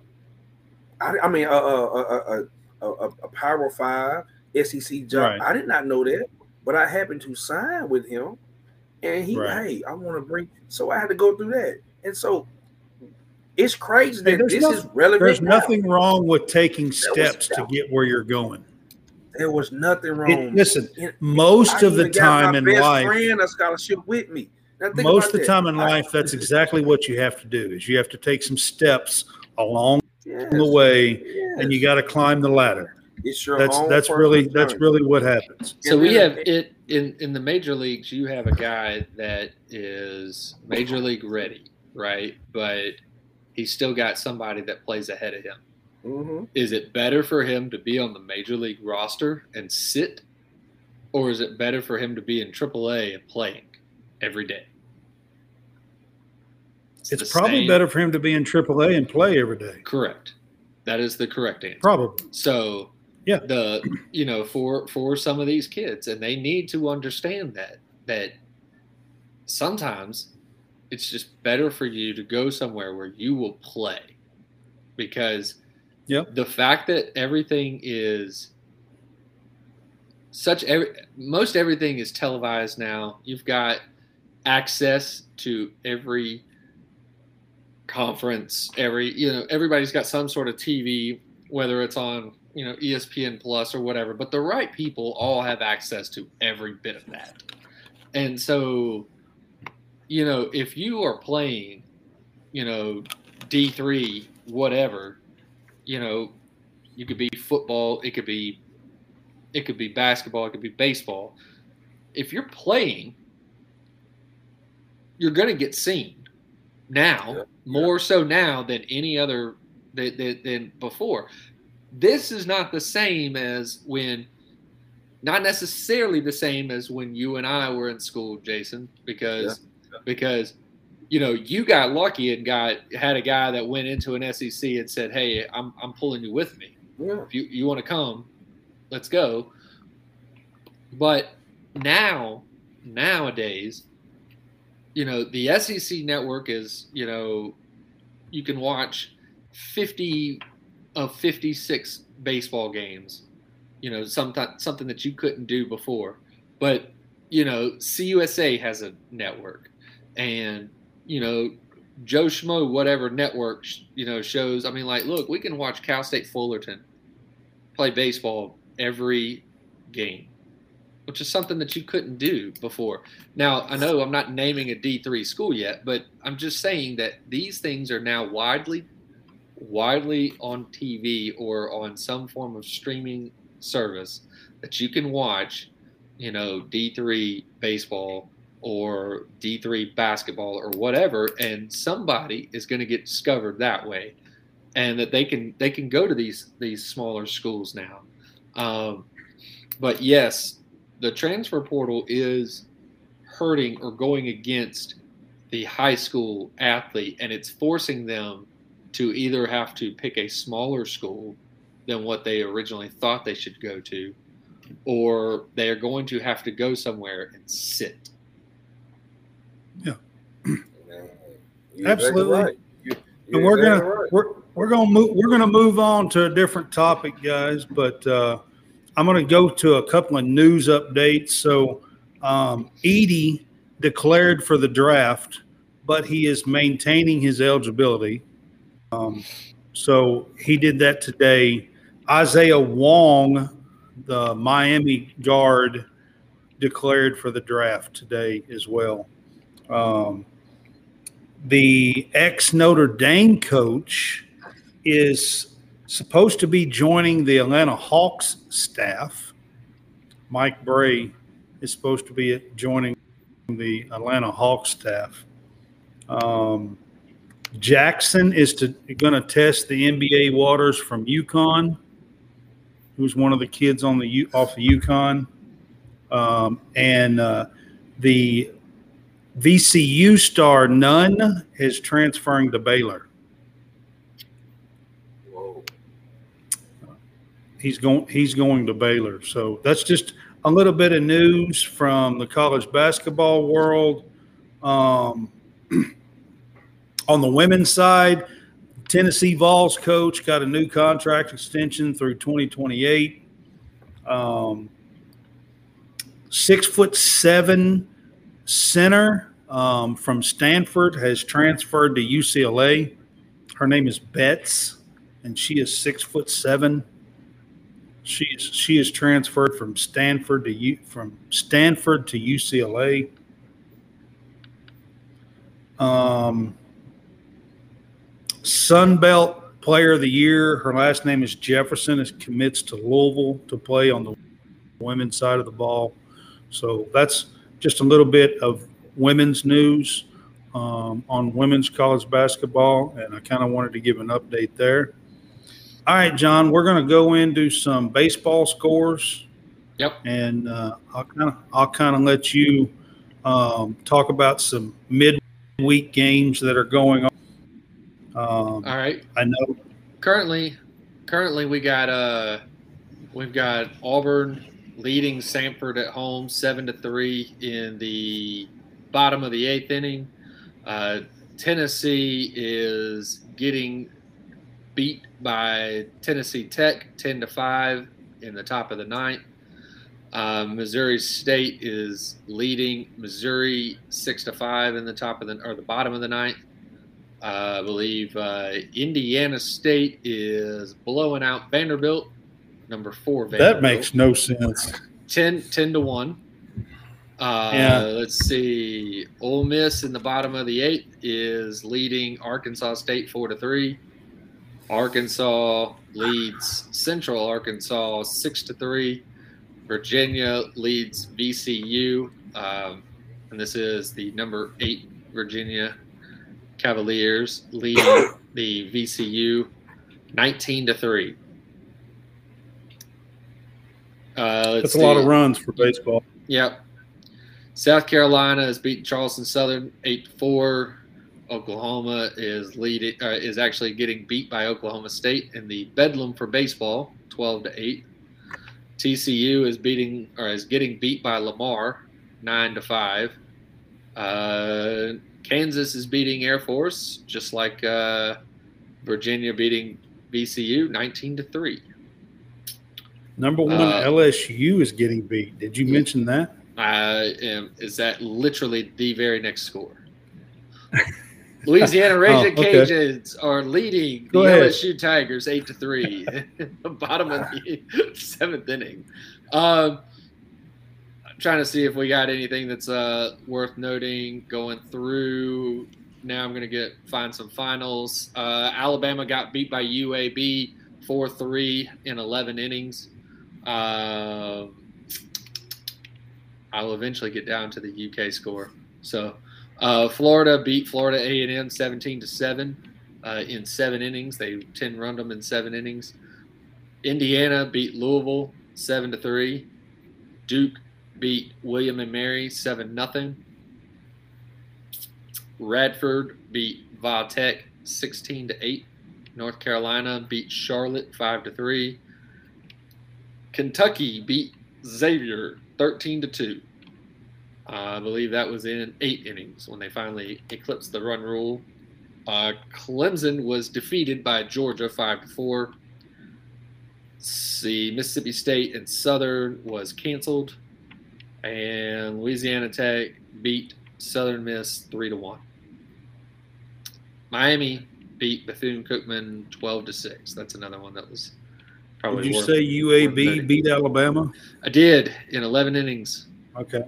I, I mean, a, a, a, a, a Power Five SEC job. Right. I did not know that, but I happened to sign with him, and he, right. hey, I want to bring. So I had to go through that, and so it's crazy that this is relevant. There's now. nothing wrong with taking steps to get where you're going. There was nothing wrong. It, listen, it, most of the time in life, friend a scholarship with me. Most of the that. time in life, that's exactly what you have to do. Is you have to take some steps along yes. the way, yes. and you got to climb the ladder. It's your that's that's really journey. that's really what happens. So we have it in in the major leagues. You have a guy that is major league ready, right? But he's still got somebody that plays ahead of him. Mm-hmm. Is it better for him to be on the major league roster and sit, or is it better for him to be in AAA and playing every day? It's, it's probably same. better for him to be in AAA and play every day. Correct. That is the correct answer. Probably. So yeah, the you know for for some of these kids, and they need to understand that that sometimes it's just better for you to go somewhere where you will play because Yep. The fact that everything is such every most everything is televised now. You've got access to every conference, every you know, everybody's got some sort of TV, whether it's on, you know, ESPN Plus or whatever, but the right people all have access to every bit of that. And so, you know, if you are playing, you know, D3, whatever, you know, you could be football, it could be it could be basketball, it could be baseball. If you're playing, you're going to get seen now, yeah. more so now than any other than, than before. This is not the same as when, not necessarily the same as when you and I were in school, Jason, because yeah. because you know, you got lucky and got had a guy that went into an SEC and said, "Hey, I'm I'm pulling you with me. Yeah. If you you want to come, let's go." But now, nowadays, you know, the SEC network is, you know, you can watch 50 of 56 baseball games. You know, something something that you couldn't do before. But you know, CUSA has a network, and you know, Joe Schmo, whatever network, you know, shows. I mean, like, look, we can watch Cal State Fullerton play baseball every game, which is something that you couldn't do before. Now, I know I'm not naming a D3 school yet, but I'm just saying that these things are now widely, widely on TV or on some form of streaming service that you can watch, you know, D3 baseball or D3 basketball or whatever, and somebody is going to get discovered that way, and that they can they can go to these these smaller schools now. Um, but yes, the transfer portal is hurting or going against the high school athlete, and it's forcing them to either have to pick a smaller school than what they originally thought they should go to, or they are going to have to go somewhere and sit yeah. Absolutely. Right. You, and we're gonna right. we're we're gonna move we're gonna move on to a different topic, guys. But uh, I'm gonna go to a couple of news updates. So um, Edey declared for the draft, but he is maintaining his eligibility. Um, so he did that today. Isaiah Wong, the Miami guard, declared for the draft today as well. Um, the ex Notre Dame coach is supposed to be joining the Atlanta Hawks staff. Mike Brey is supposed to be joining the Atlanta Hawks staff. Um, Jackson is to going to test the NBA waters from UConn. Who's one of the kids on the off the UConn, um, and uh, the VCU star Nunn is transferring to Baylor. Whoa. he's going he's going to Baylor. So that's just a little bit of news from the college basketball world. Um, on the women's side, Tennessee Vols coach got a new contract extension through 2028. Um, six foot seven center um, from Stanford has transferred to UCLA. Her name is Betts, and she is six foot seven. She is she is transferred from Stanford to U, from Stanford to UCLA. Um, Sun Belt Player of the Year. Her last name is Jefferson. Is commits to Louisville to play on the women's side of the ball. So that's just a little bit of women's news um, on women's college basketball, and I kind of wanted to give an update there. All right, John, we're going to go into some baseball scores. Yep. And uh, I'll kind of I'll kind of let you um, talk about some midweek games that are going on. Um, All right. I know. Currently, currently we got uh, we've got Auburn leading Samford at home seven to three in the bottom of the eighth inning. Uh, Tennessee is getting beat by Tennessee Tech 10 to 5 in the top of the ninth. Uh, Missouri State is leading Missouri 6 to 5 in the top of the or the bottom of the ninth. I believe uh, Indiana State is blowing out Vanderbilt, number four. Vanderbilt. That makes no sense. 10, 10 to 1. Uh, yeah. Let's see. Ole Miss in the bottom of the eighth is leading Arkansas State four to three. Arkansas leads Central Arkansas six to three. Virginia leads VCU, um, and this is the number eight Virginia Cavaliers leading the VCU nineteen to three. Uh, That's a lot of runs for baseball. Yep. South Carolina has beaten Charleston Southern eight four. Oklahoma is leading uh, is actually getting beat by Oklahoma State in the Bedlam for baseball, twelve to eight. TCU is beating or is getting beat by Lamar, nine to five. Uh, Kansas is beating Air Force, just like uh, Virginia beating VCU, nineteen to three. Number one, uh, LSU is getting beat. Did you mention that? I am. Is that literally the very next score? Louisiana Raging oh, okay. Cajuns are leading Go the ahead. LSU Tigers eight to three, bottom of the seventh inning. Um, trying to see if we got anything that's uh, worth noting going through. Now I'm going to get find some finals. Uh, Alabama got beat by UAB four three in eleven innings. Uh, I'll eventually get down to the UK score. So, uh, Florida beat Florida A and M 17 to seven uh, in seven innings. They 10 run them in seven innings. Indiana beat Louisville seven to three. Duke beat William and Mary seven nothing. Radford beat Va Tech 16 to eight. North Carolina beat Charlotte five to three. Kentucky beat Xavier 13 to 2. Uh, I believe that was in eight innings when they finally eclipsed the run rule. Uh, Clemson was defeated by Georgia 5 to 4. See, Mississippi State and Southern was canceled. And Louisiana Tech beat Southern Miss 3 to 1. Miami beat Bethune Cookman 12 to 6. That's another one that was Probably Did you say UAB beat Alabama? I did in 11 innings. Okay.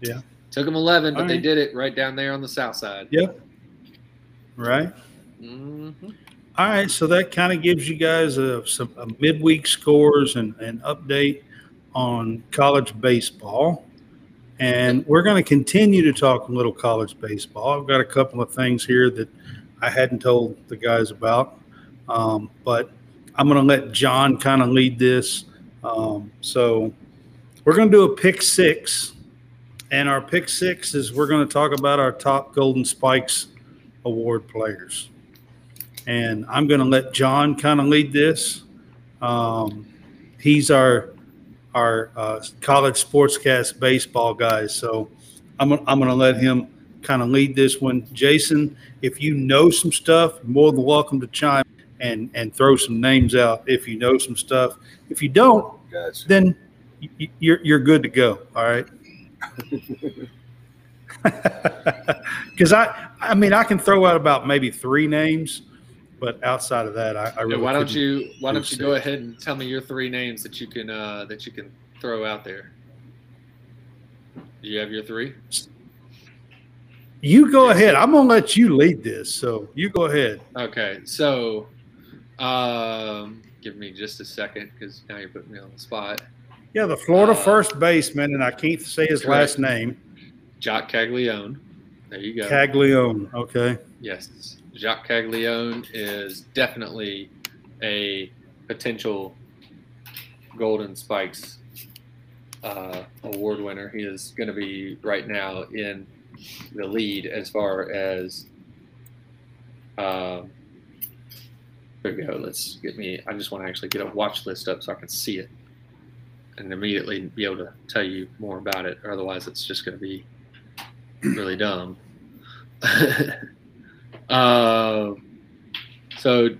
Yeah. Took them 11, but they did it right down there on the south side. Yep. Right. Mm-hmm. All right. So that kind of gives you guys a, some a midweek scores and an update on college baseball. And we're going to continue to talk a little college baseball. I've got a couple of things here that I hadn't told the guys about. Um, but I'm going to let John kind of lead this. Um, so we're going to do a pick six. And our pick six is we're going to talk about our top Golden Spikes Award players. And I'm going to let John kind of lead this. Um, he's our our uh, college sportscast baseball guys. So I'm I'm going to let him kind of lead this one. Jason, if you know some stuff, you're more than welcome to chime and and throw some names out if you know some stuff. If you don't, Gotcha. then you're you're good to go. All right. Because I I mean I can throw out about maybe three names, but outside of that, I, I Yeah, really why don't you Why don't you go ahead and tell me your three names that you can uh, that you can throw out there? Do you have your three? You go ahead. I'm gonna let you lead this, so you go ahead. Okay, so um, give me just a second because now you're putting me on the spot. Yeah, the Florida Uh, first baseman, and I can't say his correct. last name. Jock Caglianone. There you go. Caglianone. Okay. Yes, Jacques Caglianone is definitely a potential Golden Spikes uh, award winner. He is going to be right now in the lead as far as. Um, there we go. Let's get me. I just want to actually get a watch list up so I can see it and immediately be able to tell you more about it. Or otherwise, it's just going to be really dumb. uh, so,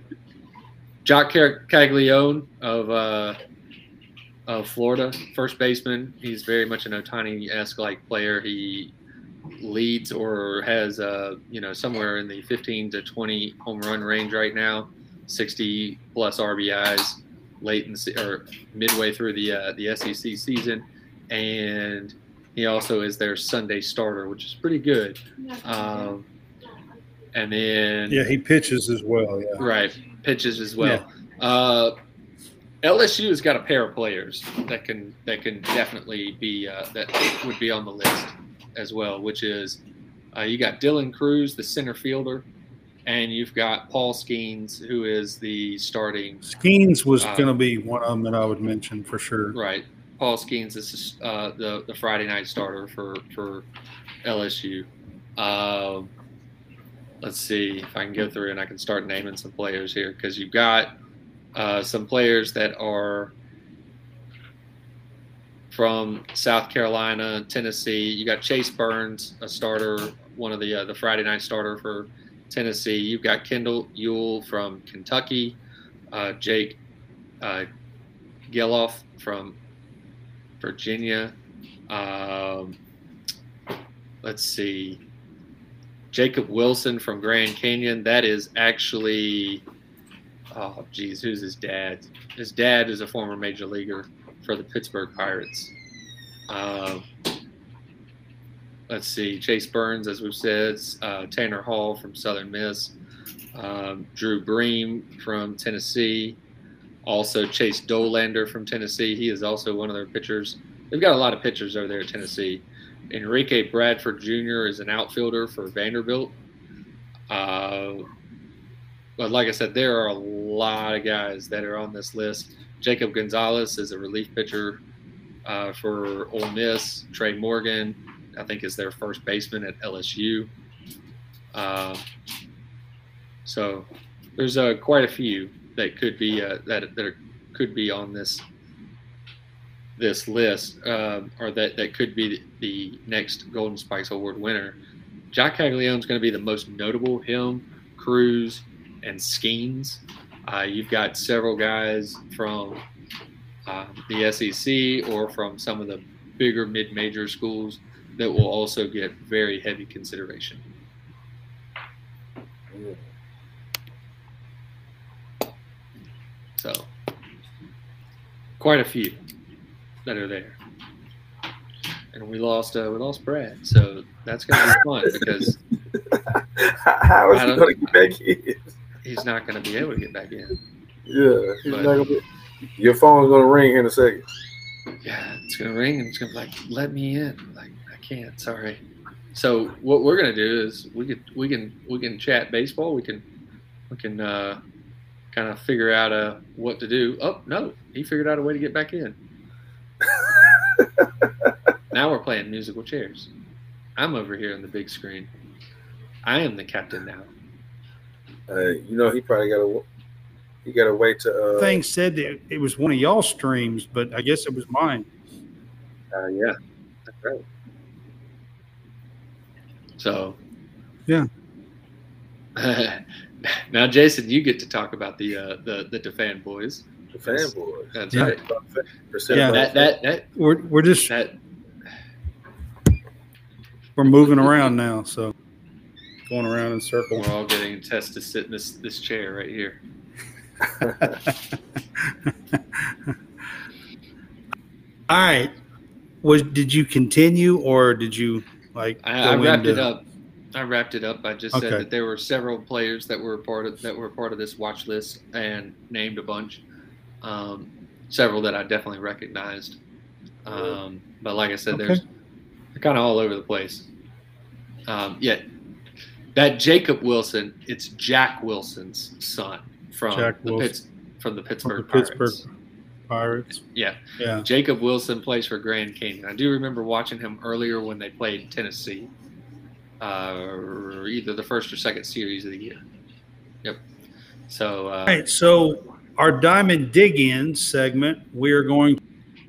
Jock Caglianone of uh, of Florida, first baseman. He's very much an Ohtani esque like player. He leads or has uh, you know somewhere in the 15 to 20 home run range right now, 60 plus RBIs late in or midway through the uh, the SEC season, and he also is their Sunday starter, which is pretty good. Um, and then Yeah, he pitches as well. Yeah. right pitches as well. Uh, LSU has got a pair of players that can that can definitely be uh, that would be on the list as well, which is uh, you got Dylan Crews, the center fielder, and you've got Paul Skenes, who is the starting Skenes was Uh, going to be one of them that I would mention for sure. Right. Paul Skenes is uh, the the Friday night starter for for LSU. Um, let's see if I can go through and I can start naming some players here because you've got uh, some players that are from South Carolina, Tennessee. You got Chase Burns, a starter, one of the uh, the Friday night starter for Tennessee. You've got Kendall Yule from Kentucky, uh, Jake uh, Gelof from Virginia. Um, let's see. Jacob Wilson from Grand Canyon. That is actually, oh, geez, who's his dad? His dad is a former major leaguer for the Pittsburgh Pirates. Um, let's see. Chase Burns, as we've said, uh, Tanner Hall from Southern Miss, um, Drew Beam from Tennessee, also Chase Dollander from Tennessee. He is also one of their pitchers. They've got a lot of pitchers over there at Tennessee. Enrique Bradfield Jr. is an outfielder for Vanderbilt. Uh, but like I said, there are a lot of guys that are on this list. Jacob Gonzalez is a relief pitcher uh, for Ole Miss. Trey Morgan, I think, is their first baseman at LSU. Uh, so there's uh, quite a few that could be uh, that that are, could be on this this list, um, or that that could be the, next Golden Spikes Award winner. Jack Caglianone is going to be the most notable. Him, Crews, and Skenes. Uh, you've got several guys from uh, the SEC or from some of the bigger mid-major schools that will also get very heavy consideration. So, quite a few that are there. And we lost uh, we lost Brad, so that's gonna be fun because How is he going to get back in? he's not gonna be able to get back in. Yeah, But- be- your phone's going to ring in a second. Yeah, it's gonna ring and it's gonna be like, let me in. Like I can't, sorry. So what we're gonna do is we could we can we can chat baseball. We can we can uh, kind of figure out uh, what to do. Oh no, he figured out a way to get back in. now we're playing musical chairs. I'm over here on the big screen. I am the captain now. Uh, you know, he probably got a You got to wait to. Uh, Thing said that it was one of y'all streams, but I guess it was mine. Uh, yeah, that's right. So, Yeah. now, Jason, you get to talk about the uh, the the DaFanBoys. The fanboys. That's Yeah. right. Yeah. That that that We're we're just that we're moving around now, so going around in circles. we're all getting a test to sit in this this chair right here. All right. Was did you continue or did you like? I, I go wrapped it up. I wrapped it up. I just said that there were several players that were part of that were part of this watch list and named a bunch. Um, several that I definitely recognized. Um, but like I said, Okay. there's they're kind of all over the place. Um, yeah, that Jacob Wilson, it's Jack Wilson's son from Jack the Wilson. Pitts, from the from Pittsburgh the Pirates. Pittsburgh Pirates. Yeah, Yeah. Jacob Wilson plays for Grand Canyon. I do remember watching him earlier when they played Tennessee, uh, either the first or second series of the year. Yep. So uh, right. So our diamond dig in segment, we are going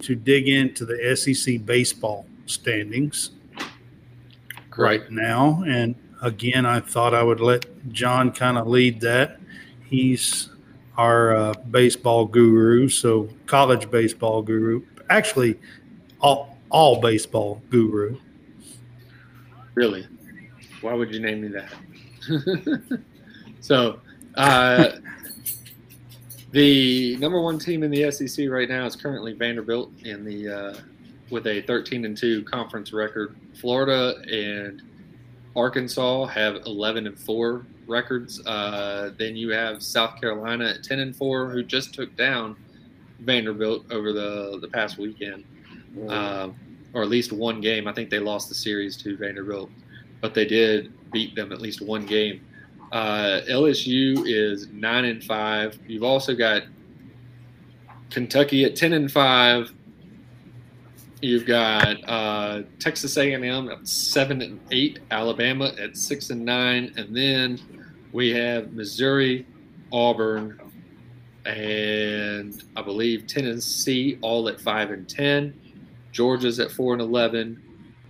to dig into the SEC baseball standings great. right now. And again, I thought I would let John kind of lead that. He's our uh, baseball guru, so college baseball guru. Actually, all all baseball guru. Really? Why would you name me that? so, uh, the number one team in the SEC right now is currently Vanderbilt in the uh, with a 13 and two conference record. Florida and Arkansas have 11 and four records. Uh, then you have South Carolina at 10 and four, who just took down Vanderbilt over the the past weekend um, or at least one game. I think they lost the series to Vanderbilt, but they did beat them at least one game. Uh, LSU is nine and five. You've also got Kentucky at ten and five. You've got uh, Texas A&M at seven and eight, Alabama at six and nine, and then we have Missouri, Auburn, and I believe Tennessee all at five and ten. Georgia's at four and eleven,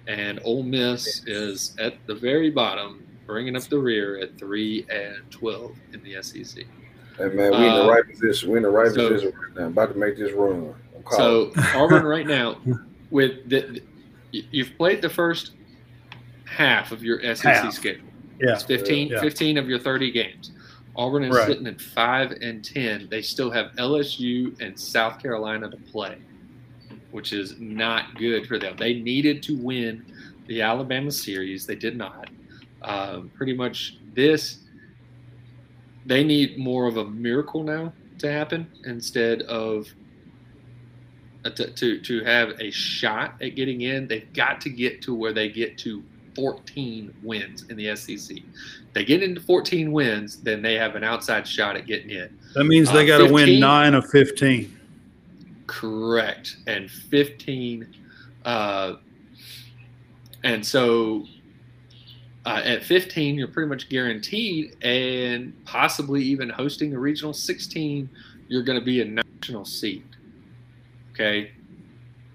and Ole Miss is at the very bottom, bringing up the rear at three and twelve in the SEC. Hey man, we in the Uh, right position. We in the right so- position right now. About to make this run. I'm. So Auburn right now, with the, the- you've played the first half of your SEC Half. schedule. Yeah. It's 15, Yeah. 15 of your 30 games. Auburn is Right. sitting at 5 and 10. They still have LSU and South Carolina to play, which is not good for them. They needed to win the Alabama series. They did not. Um, pretty much this, they need more of a miracle now to happen instead of uh, to, to, to have a shot at getting in. They've got to get to where they get to 14 wins in the SEC. They get into 14 wins, then they have an outside shot at getting in. That means they Uh, got to win nine of fifteen. Correct. And 15. Uh, and so uh, at 15, you're pretty much guaranteed, and possibly even hosting a regional 16, you're going to be a national seed. Okay.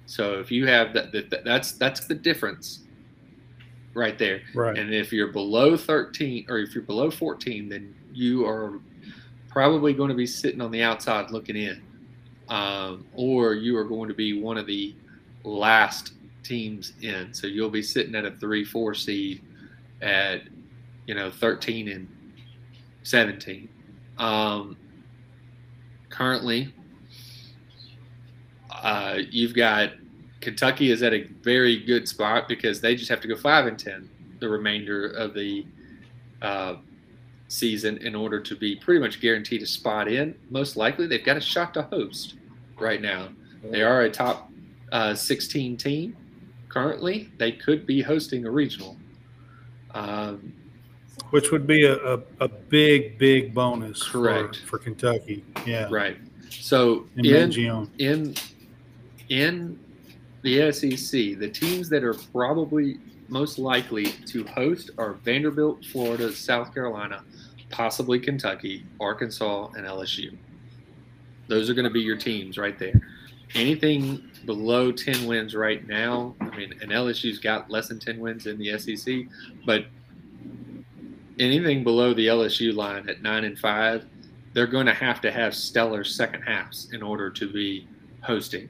So if you have that, that that's that's the difference right there. Right. And if you're below 13 or if you're below 14, then you are probably going to be sitting on the outside looking in. Um, or you are going to be one of the last teams in. So you'll be sitting at a 3 4 seed at, you know, 13 and 17. Um, currently, uh, you've got Kentucky is at a very good spot because they just have to go five and ten the remainder of the uh, season in order to be pretty much guaranteed a spot in. Most likely, they've got a shot to host right now. They are a top uh, 16 team currently. They could be hosting a regional. Um, Which would be a, a, a big, big bonus for, Correct. for Kentucky. Yeah. right. So In in in in the SEC, the teams that are probably most likely to host are Vanderbilt, Florida, South Carolina, possibly Kentucky, Arkansas, and LSU. Those are going to be your teams right there. Anything below 10 wins right now, I mean, and LSU's got less than 10 wins in the SEC, but anything below the LSU line at 9 and 5, they're going to have to have stellar second halves in order to be hosting.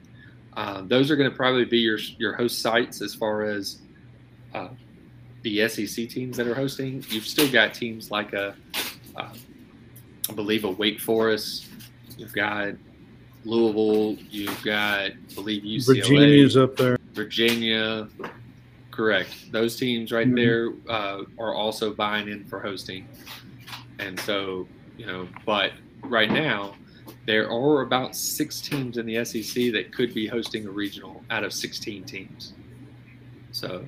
Um, those are going to probably be your your host sites as far as uh, the SEC teams that are hosting. You've still got teams like a, uh, I believe a Wake Forest. You've got Louisville. You've got, I believe UCLA. Virginia's up there. Virginia. Correct. Those teams right mm-hmm. there uh, are also buying in for hosting, and so you know. But right now, there are about six teams in the SEC that could be hosting a regional out of 16 teams. So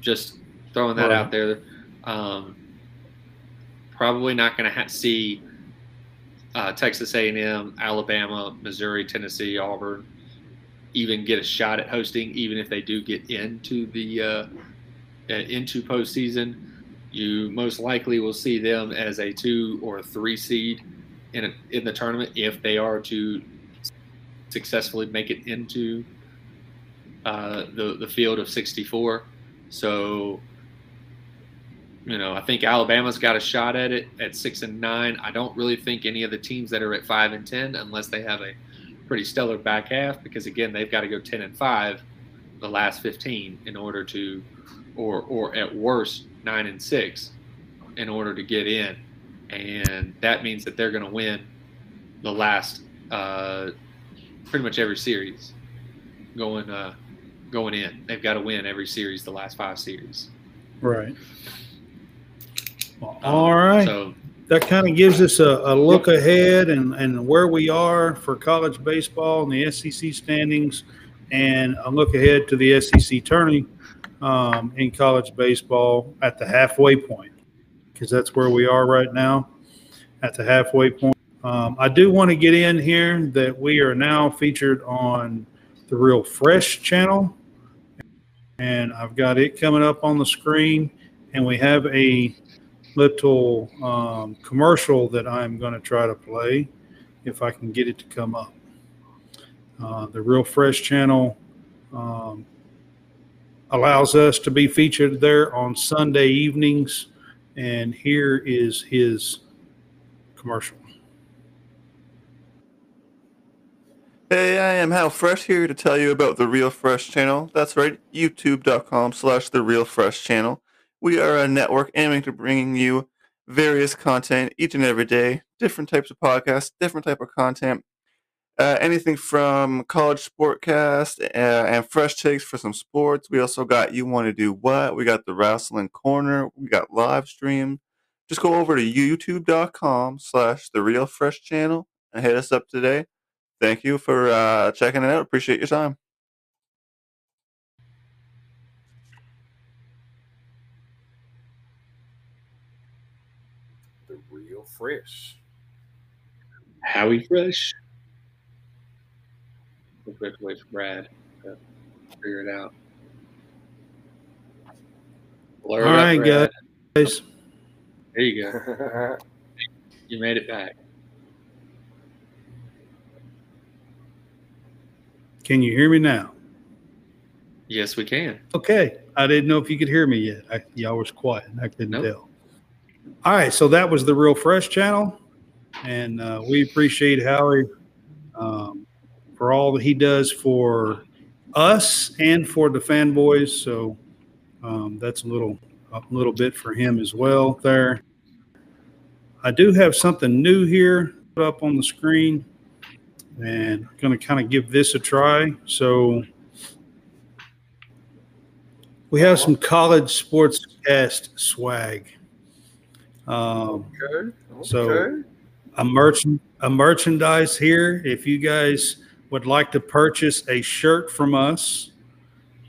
just throwing that right. out there. Um, probably not going to ha- see uh, Texas A&M, Alabama, Missouri, Tennessee, Auburn even get a shot at hosting, even if they do get into the uh, uh into postseason. You most likely will see them as a two or three seed in a, in the tournament if they are to successfully make it into uh, the the field of 64. So, you know, I think Alabama's got a shot at it at six and nine. I don't really think any of the teams that are at five and ten, unless they have a pretty stellar back half, because again, they've got to go ten and five the last 15 in order to, or or at worst nine and six in order to get in and that means that they're going to win the last uh, pretty much every series going uh, going in. They've got to win every series, the last five series. Right. Well, um, all right. So that kind of gives us a, a look ahead and, and where we are for college baseball and the SEC standings, and a look ahead to the SEC tourney um, in college baseball at the halfway point because that's where we are right now at the halfway point. Um, I do want to get in here that we are now featured on the Real Fresh channel, and I've got it coming up on the screen, and we have a little um, commercial that I'm going to try to play if I can get it to come up. Uh, the Real Fresh channel um, allows us to be featured there on Sunday evenings and here is his commercial. Hey, I am Hal Fresh here to tell you about the Real Fresh channel. That's right, youtube.com slash the Real Fresh channel. We are a network aiming to bringing you various content each and every day, different types of podcasts, different type of content, uh, anything from college sportcast uh, and fresh takes for some sports. We also got you want to do what? We got the wrestling corner. We got live stream. Just go over to youtube.com slash the real fresh channel and hit us up today. Thank you for uh, checking it out. Appreciate your time. The real fresh. Howie Fresh we have to wait for Brad to figure it out. Blur All right, Brad. guys. There you go. you made it back. Can you hear me now? Yes, we can. Okay. I didn't know if you could hear me yet. I, y'all was quiet. I couldn't nope. tell. All right. So that was the Real Fresh channel. And uh, we appreciate Howie um, for all that he does for us and for the fanboys. So um, that's a little a little bit for him as well there. I do have something new here up on the screen and I'm going to kind of give this a try. So we have some college sports cast swag. Um, okay. okay. So a merchant a merchandise here. If you guys would like to purchase a shirt from us,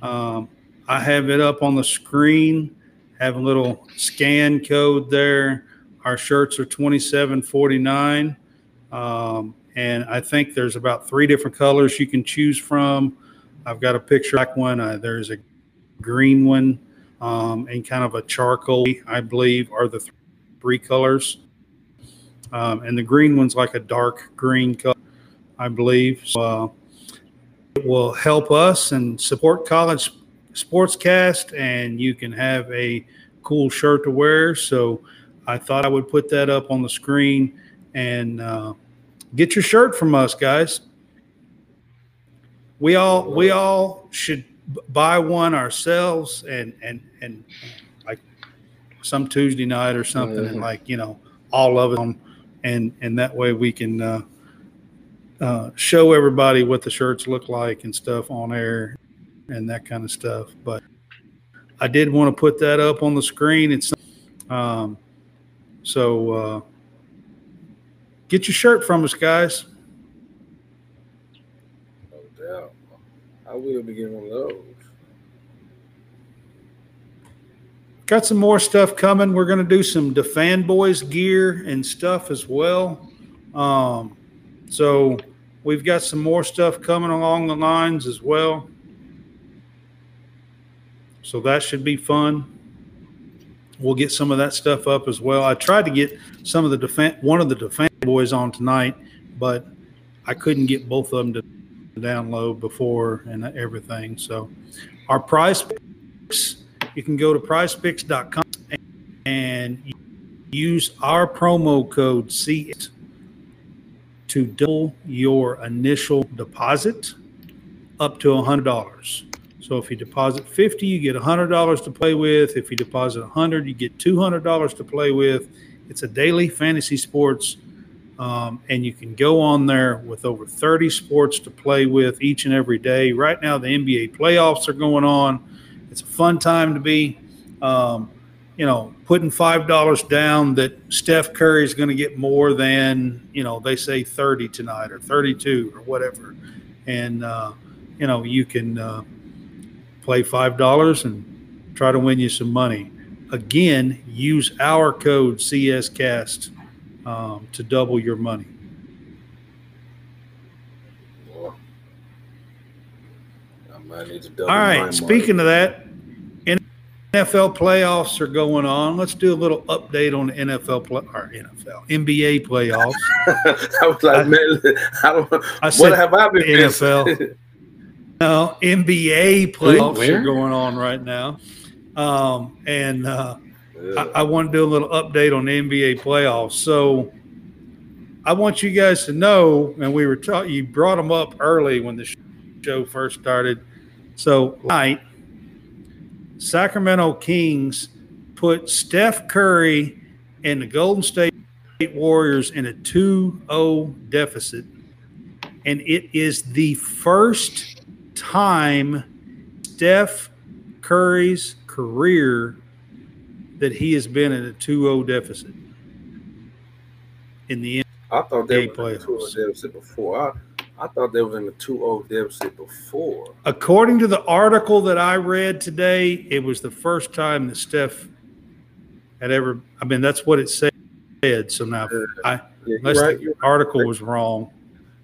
um, I have it up on the screen. Have a little scan code there. Our shirts are twenty seven forty nine, um, and I think there's about three different colors you can choose from. I've got a picture black one. Uh, there's a green one, um, and kind of a charcoal. I believe are the th- three colors. um, and the green one's like a dark green color, I believe. So, uh, it will help us and support college sportscast, and you can have a cool shirt to wear. So I thought I would put that up on the screen and uh, get your shirt from us, guys. We all we all should buy one ourselves and and and some Tuesday night or something, mm-hmm. and like you know all of them, and and that way we can uh, uh, show everybody what the shirts look like and stuff on air and that kind of stuff. But I did want to put that up on the screen. It's um, so uh, get your shirt from us, guys. No doubt. I will be getting one of those. Got some more stuff coming. We're going to do some DaFanBoys gear and stuff as well. Um, so we've got some more stuff coming along the lines as well. So that should be fun. We'll get some of that stuff up as well. I tried to get some of the defense, one of the DaFanBoys on tonight, but I couldn't get both of them to download before and everything. So our prize picks, you can go to prizepicks.com and use our promo code C to double your initial deposit up to $100. So if you deposit 50, you get $100 to play with. If you deposit 100, you get $200 to play with. It's a daily fantasy sports, um, and you can go on there with over 30 sports to play with each and every day. Right now, the NBA playoffs are going on. It's a fun time to be, um, you know, putting five dollars down that Steph Curry is going to get more than you know they say 30 tonight or 32 or whatever, and uh, you know you can. Uh, play $5 and try to win you some money. Again, use our code CSCAST um, to double your money. All right. Speaking of that, NFL playoffs are going on. Let's do a little update on the NFL play, or NFL NBA playoffs. I was like, I, man, I don't, I what said have I been NFL? No, NBA playoffs Where? are going on right now. Um, and uh, I, I, want to do a little update on the NBA playoffs. So I want you guys to know, and we were talking, you brought them up early when the show first started. So tonight, Sacramento Kings put Steph Curry and the Golden State Warriors in a 2 0 deficit. And it is the first time Steph Curry's career that he has been in a 2-0 deficit in the I thought they were in a 2-0 deficit before. I, I thought they were in a 2-0 deficit before. According to the article that I read today, it was the first time that Steph had ever. I mean, that's what it said. So now, I, yeah, unless right, the article right. was wrong,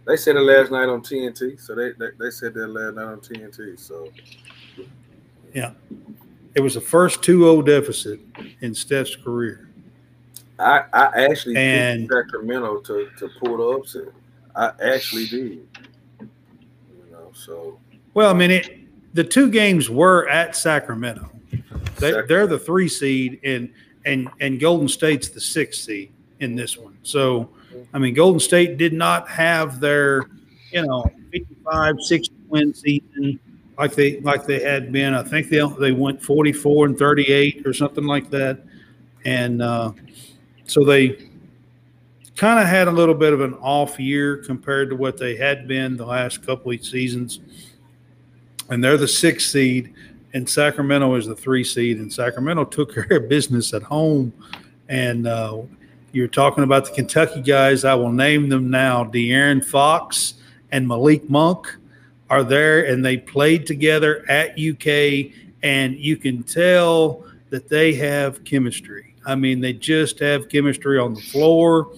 they said it last night on TNT. So they, they, they said that last night on TNT. So yeah, it was the first 2-0 deficit in Steph's career. I, I actually and Sacramento to, to pull the upset. I actually did. You know, so well, I mean, it, the two games were at Sacramento. They, they're the three seed, and and and Golden State's the sixth seed in this one. So I mean, Golden State did not have their, you know, 55, 60 win season like they like they had been. I think they they went 44 and 38 or something like that, and uh, so they kind of had a little bit of an off year compared to what they had been the last couple of seasons. And they're the sixth seed, and Sacramento is the three seed. And Sacramento took care of business at home, and uh, you're talking about the Kentucky guys. I will name them now. De'Aaron Fox and Malik Monk are there, and they played together at UK, and you can tell that they have chemistry. I mean, they just have chemistry on the floor.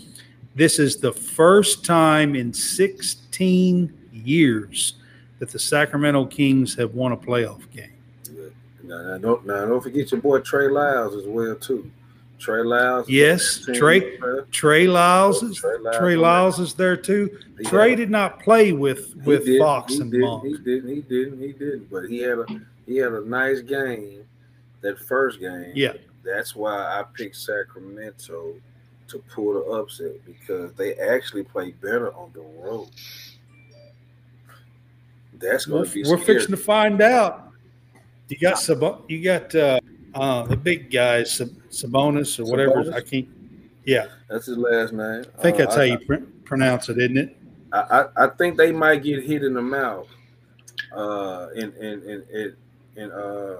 This is the first time in 16 years that the Sacramento Kings have won a playoff game. Now, don't, now don't forget your boy Trey Lyles as well too. Trey Lyles. Yes, Trey Trey Lyles oh, is Trey Lyles. Trey Lyles is there too. He Trey did not play with with did- Fox he and did, Monk. He didn't. He didn't. He didn't. But he had a he had a nice game. That first game. Yeah. That's why I picked Sacramento to pull the upset because they actually play better on the road. That's going to be we're scary. fixing to find out. You got Sab- you got uh, uh, the big guys, Sab- Sabonis or whatever. Sabonis? I can't. Yeah, That's his last name. I think Uh, that's how you pr- pronounce it, isn't it? I, I, I think they might get hit in the mouth uh, in in in in, in uh,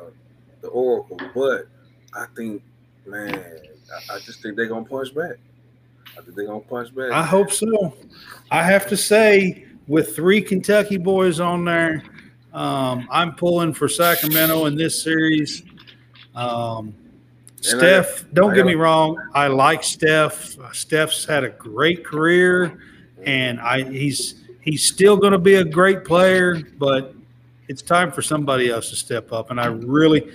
the Oracle, but I think, man, I, I just think they're gonna punch back. I think they're gonna punch back. I hope so. I have to say, with three Kentucky boys on there, um, I'm pulling for Sacramento in this series. Um, Steph, don't get me wrong. I like Steph. Steph's had a great career, and I he's he's still going to be a great player. But it's time for somebody else to step up. And I really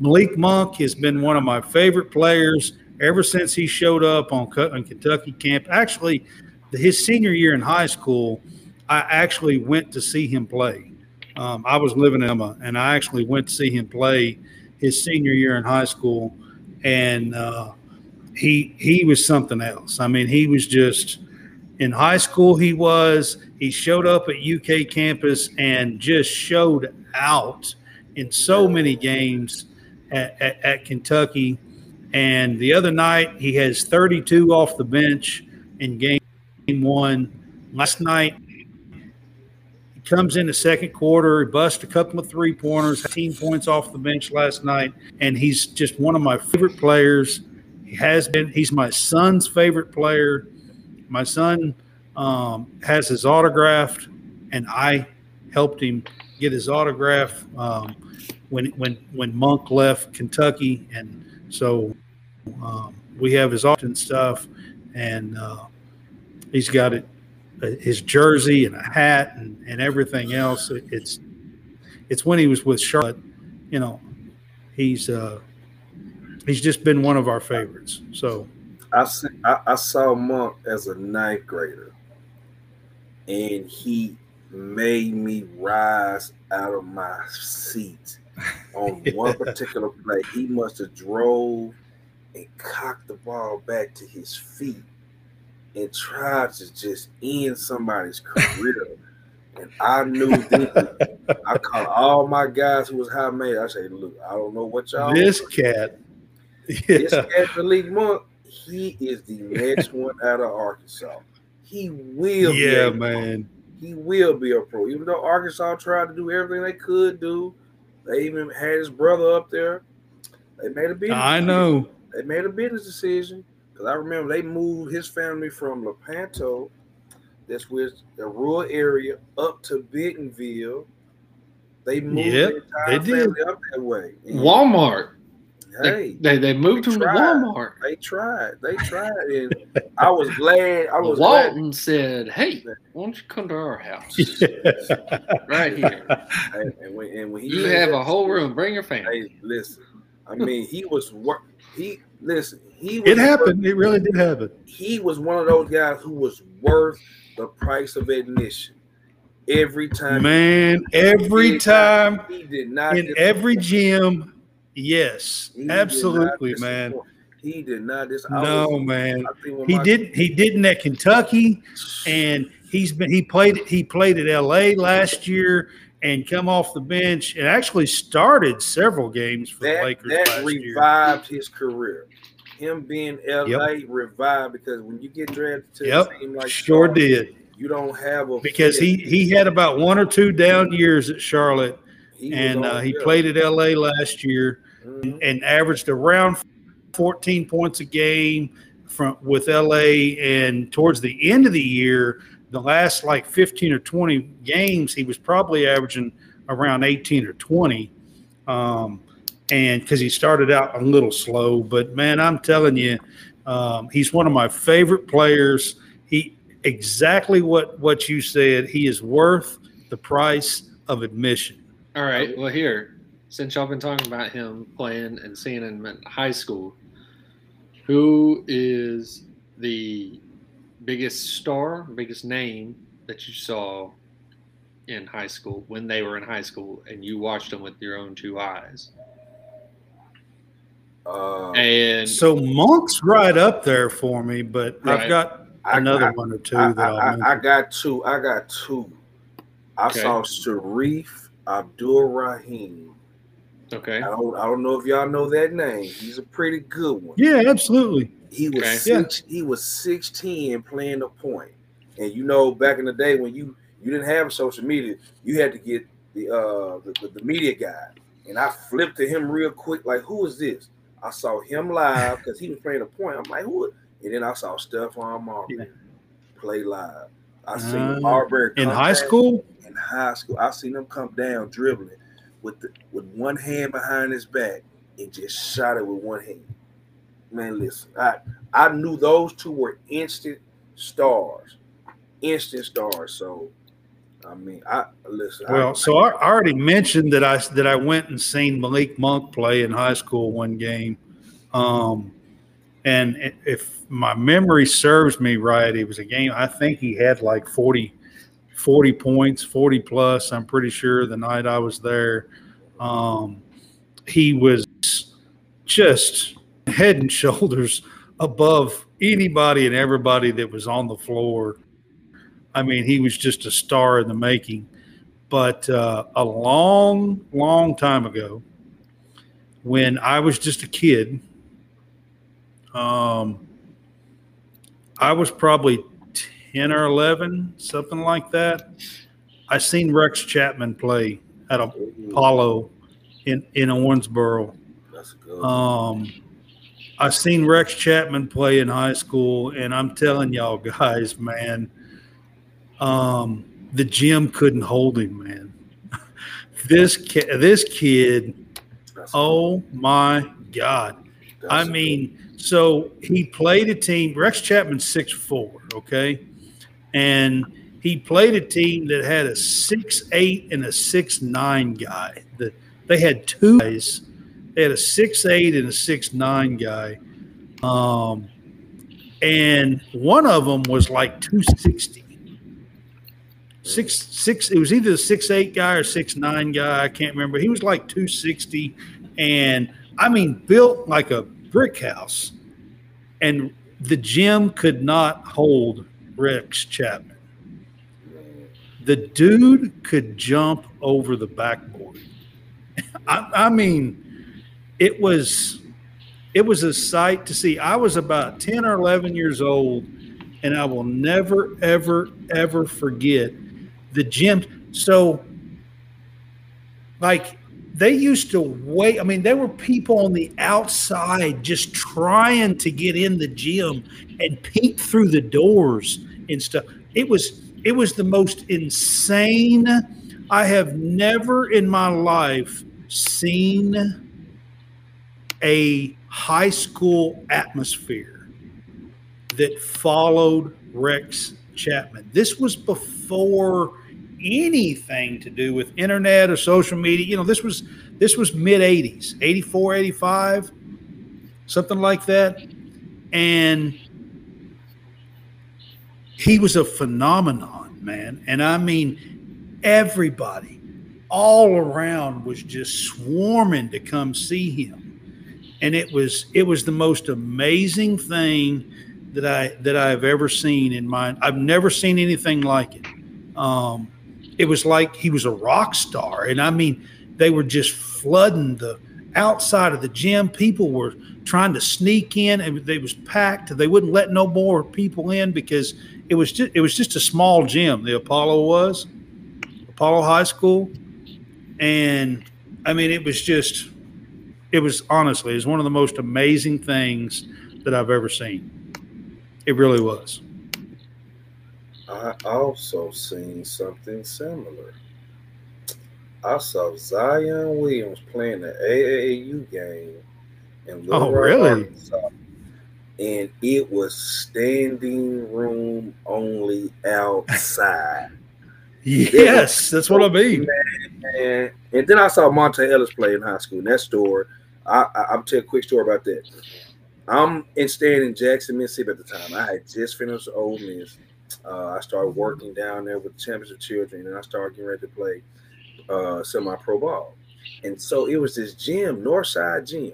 Malik Monk has been one of my favorite players ever since he showed up on, on Kentucky camp. Actually, his senior year in high school, I actually went to see him play. Um, I was living in Emma, and I actually went to see him play his senior year in high school, and uh, he he was something else. I mean, he was just in high school. He was he showed up at UK campus and just showed out in so many games at, at, at Kentucky. And the other night, he has 32 off the bench in game one. Last night, he comes in the second quarter, busts a couple of three pointers, 18 points off the bench last night, and he's just one of my favorite players. He has been. He's my son's favorite player. My son um, has his autograph, and I helped him get his autograph um, when when when Monk left Kentucky, and so um, we have his often stuff, and uh, he's got it, uh, his jersey and a hat and, and everything else. It- It's it's when he was with Charlotte, you know, he's uh, he's just been one of our favorites. So I, see, I, I saw Monk as a ninth grader, and he made me rise out of my seat on one particular play. He must have drove and cocked the ball back to his feet and tried to just end somebody's career. and I knew then, I called all my guys who was high made. I say, look, I don't know what y'all this cat, this yeah, cat Malik Monk, he is the next one out of Arkansas. He will be yeah, man. He will be a pro. Even though Arkansas tried to do everything they could do, they even had his brother up there. They made a business. I know. They made a business decision because I remember they moved his family from Lepanto, that's with the rural area, up to Bentonville. They moved Yep, the entire they did. family up that way. And, Walmart. Hey, They, they, they moved they him to. Walmart. they tried. They tried, and I was glad. I was glad. Walton said, "Hey, why don't you come to our house right here? And, and when, and when he You have that a whole room. Bring your family." Hey, listen. I mean, he was work. He listen. He was It happened. It really did happen. He was one of those guys who was worth the price of admission every time. Man, every time he did not in every gym, yes, He absolutely, man. He did not. This No, was- man. I think when He did. He didn't at Kentucky, and he's been. He played. He played at L.A. last year and come off the bench and actually started several games for the Lakers that last year. revived his career. Him being LA revived because when you get drafted to Yep, a team like Sure Charlotte, did you don't have a because he he had about one or two down years at Charlotte, He and uh, he played at L.A. last year. Mhm. and averaged around 14 points a game from with LA and towards the end of the year the last like 15 or 20 games he was probably averaging around 18 or 20 um, and because he started out a little slow but man i'm telling you um, he's one of my favorite players he exactly what what you said he is worth the price of admission All right. Well, here, since y'all been talking about him playing and seeing him in high school, Who is the biggest star, biggest name that you saw in high school when they were in high school and you watched them with your own two eyes? Uh, And So Monk's right up there for me, but Right. I've got another I- one or two I, that I'll I, I, I got two. I got two. I Okay. saw Shareef Abdur-Rahim. okay, I don't I don't know if y'all know that name. He's a pretty good one. Yeah, absolutely. He was Okay. six, he was 16 playing the point. And you know, back in the day when you you didn't have social media, you had to get the uh the, the, the media guy. And I flipped to him real quick, like, who is this? I saw him live because he was playing the point. I'm like, who? And then I saw Stephon Marbury Yeah. play live. I seen Uh, Marbury In high down- school, in high school. I seen him come down dribbling with the, with one hand behind his back and just shot it with one hand. Man, listen, I I knew those two were instant stars, instant stars. So, I mean, I listen. I- well, so I, I already mentioned that I that I went and seen Malik Monk play in high school one game, um, and if my memory serves me right, it was a game. I think he had like 40, 40 points, forty plus. I'm pretty sure the night I was there, um, he was just head and shoulders above anybody and everybody that was on the floor. I mean, he was just a star in the making. But uh, a long, long time ago, when I was just a kid, um, I was probably 10 or 11, something like that. I seen Rex Chapman play at Apollo in, in Owensboro. That's good. Um, I seen Rex Chapman play in high school, and I'm telling y'all guys, man, um, the gym couldn't hold him, man. this ki- this kid, That's- oh my god! that's I good. mean, so he played a team. Rex Chapman's six four, okay, and he played a team that had a six eight and a six nine guy. That they had two guys. They had a six eight and a six nine guy, um, and one of them was like two sixty. Six six. It was either the six eight guy or six nine guy. I can't remember. He was like two sixty, and I mean built like a brick house, and the gym could not hold Rex Chapman. The dude could jump over the backboard. I, I mean, it was it was a sight to see. I was about ten or eleven years old, and I will never, ever, ever forget the gym. So, like, they used to wait. I mean, there were people on the outside just trying to get in the gym and peek through the doors and stuff. It was it was the most insane. I have never in my life seen a high school atmosphere that followed Rex Chapman. This was before anything to do with internet or social media. You know, this was this was mid 80s, 84, 85, something like that. And he was a phenomenon, man. And I mean, everybody all around was just swarming to come see him. And it was it was the most amazing thing that I that I've ever seen in my I've never seen anything like it. Um, it was like he was a rock star, and I mean, they were just flooding the outside of the gym. People were trying to sneak in, and they was packed. They wouldn't let no more people in because it was just it was just a small gym. The Apollo was Apollo High School, and I mean, it was just it was honestly it was one of the most amazing things that I've ever seen. It really was. I also seen something similar. I saw Zion Williams playing the AAU game in oh, Little Oh, Rock, really? Arkansas, and it was standing room only outside. Yes, that's what I mean. and, and then I saw Monta Ellis play in high school. And that story, I, I, I'll tell a quick story about that. I'm in staying in Jackson, Mississippi at the time. I had just finished Ole Miss. Uh, I started working down there with the Championship Children, and I started getting ready to play uh, semi-pro ball. And so it was this gym, Northside Gym,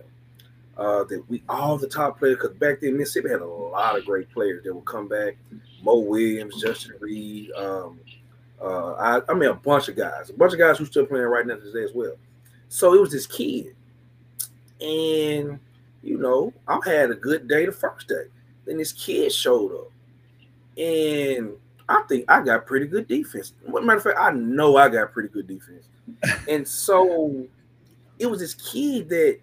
uh, that we all the top players. Because back then Mississippi had a lot of great players that would come back. Mo Williams, Justin Reed. Um, uh, I, I mean, a bunch of guys, a bunch of guys who still playing right now today as well. So it was this kid, and you know, I had a good day the first day. Then this kid showed up, and I think I got pretty good defense. Matter of fact, I know I got pretty good defense. and so it was this kid that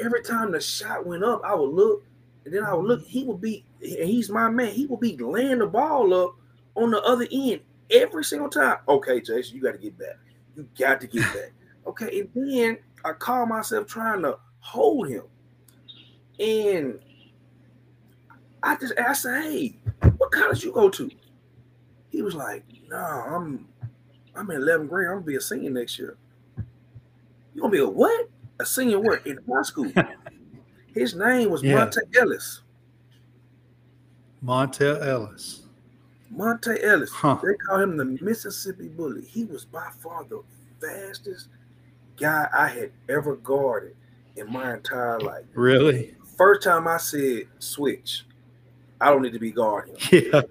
every time the shot went up, I would look, and then I would look. Mm-hmm. He would be, and he's my man. He would be laying the ball up on the other end every single time. Okay, Jason, you got to get back. You got to get back. Okay, and then I call myself trying to hold him, and I just asked, "Hey, what college you go to?" He was like, "No, nah, I'm I'm in 11th grade. I'm gonna be a senior next year." You gonna be a what? A senior what in high school? His name was yeah. Monta Ellis. Monta Ellis. Monta Ellis. Huh. They call him the Mississippi Bullet. He was by far the fastest guy I had ever guarded in my entire life. Really? First time I said switch, I don't need to be guarding. Yeah.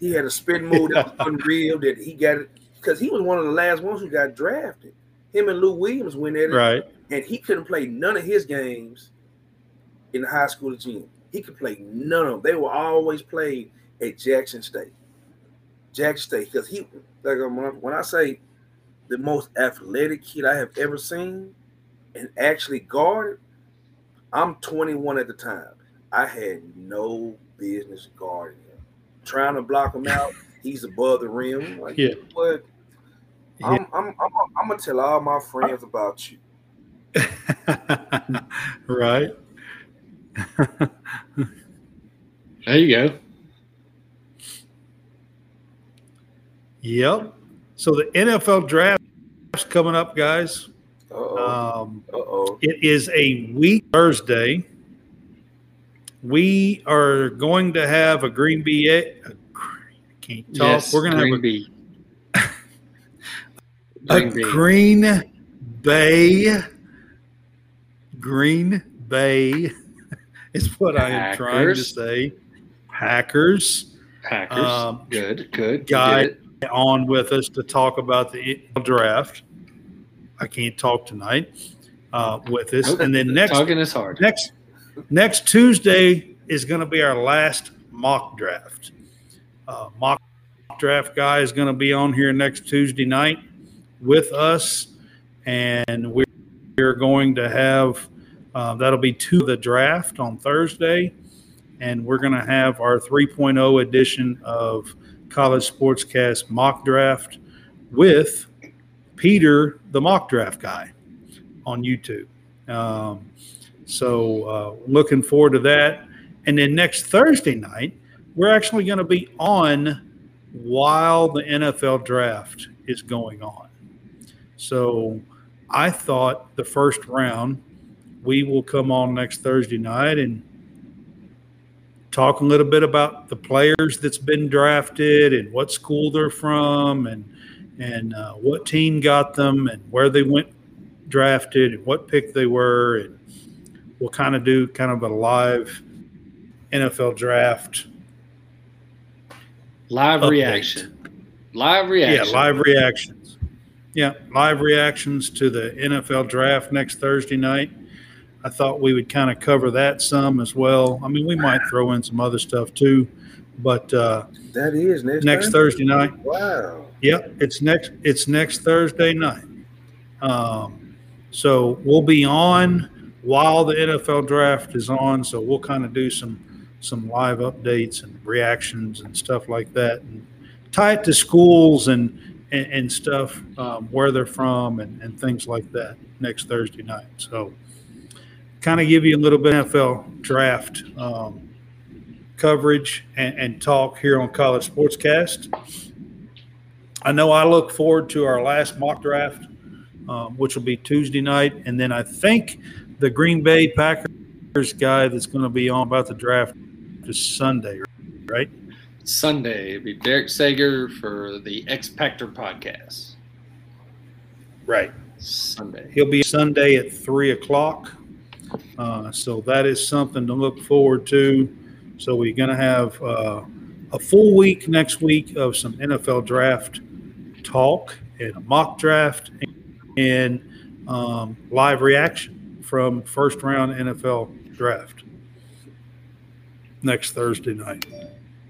He had a spin move that was unreal that he got it because he was one of the last ones who got drafted. Him and Lou Williams went at it. Right. And he couldn't play none of his games in the high school gym. He could play none of them. They were always played at Jackson State. Jackson State. Because he like um, when I say the most athletic kid I have ever seen and actually guarded, I'm 21 at the time. I had no business guarding him. Trying to block him out, he's above the rim. Like, yeah. But I'm. I'm, I'm, I'm, gonna tell all my friends about you. right. there you go. Yep. So the NFL draft's coming up, guys. Uh-oh. Um, Uh-oh. It is a week Thursday. We are going to have a Green Bay. I can't talk. Yes, We're going to have a, Bee. a Green Bay. Green Bay is what Packers. I am trying to say. Packers. Packers. Um, good, good. Guy on with us to talk about the draft. I can't talk tonight uh, with us. Nope. And then next talking is hard. Next next Tuesday is going to be our last mock draft. Uh, mock draft guy is going to be on here next Tuesday night with us, and we're going to have uh, that'll be to the draft on Thursday, and we're going to have our 3.0 edition of College Sportscast mock draft with Peter, the mock draft guy, on YouTube. Um, so uh, looking forward to that. And then next Thursday night, we're actually going to be on while the NFL draft is going on. So I thought the first round, we will come on next Thursday night and talk a little bit about the players that's been drafted and what school they're from and and uh, what team got them and where they went drafted and what pick they were and we'll kind of do kind of a live NFL draft live update. reaction. Live reaction. yeah live reactions. Yeah live reactions to the NFL draft next Thursday night I thought we would kind of cover that some as well I mean we might throw in some other stuff too but uh, that is next, next Thursday night wow Yep, it's next. It's next Thursday night. Um, so we'll be on while the NFL draft is on. So we'll kind of do some some live updates and reactions and stuff like that, and tie it to schools and and, and stuff um, where they're from and, and things like that next Thursday night. So kind of give you a little bit of NFL draft um, coverage and, and talk here on College Sportscast. I know I look forward to our last mock draft, um, which will be Tuesday night, and then I think the Green Bay Packers guy that's going to be on about the draft is Sunday, right? Sunday, it'd be Derek Sager for the X Factor podcast. Right. Sunday. He'll be Sunday at three o'clock. Uh, so that is something to look forward to. So we're going to have uh, a full week next week of some NFL draft talk and a mock draft and um, live reaction from first round NFL draft next Thursday night,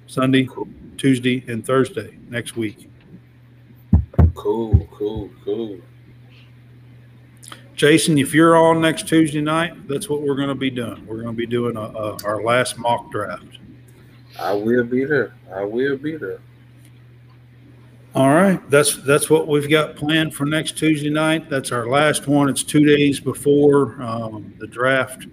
Sunday, Tuesday, and Thursday next week. Cool, cool, cool. Jason, if you're on next Tuesday night, that's what we're going to be doing. We're going to be doing a, a, our last mock draft. I will be there. I will be there. All right, that's that's what we've got planned for next Tuesday night. That's our last one. It's two days before um, the draft,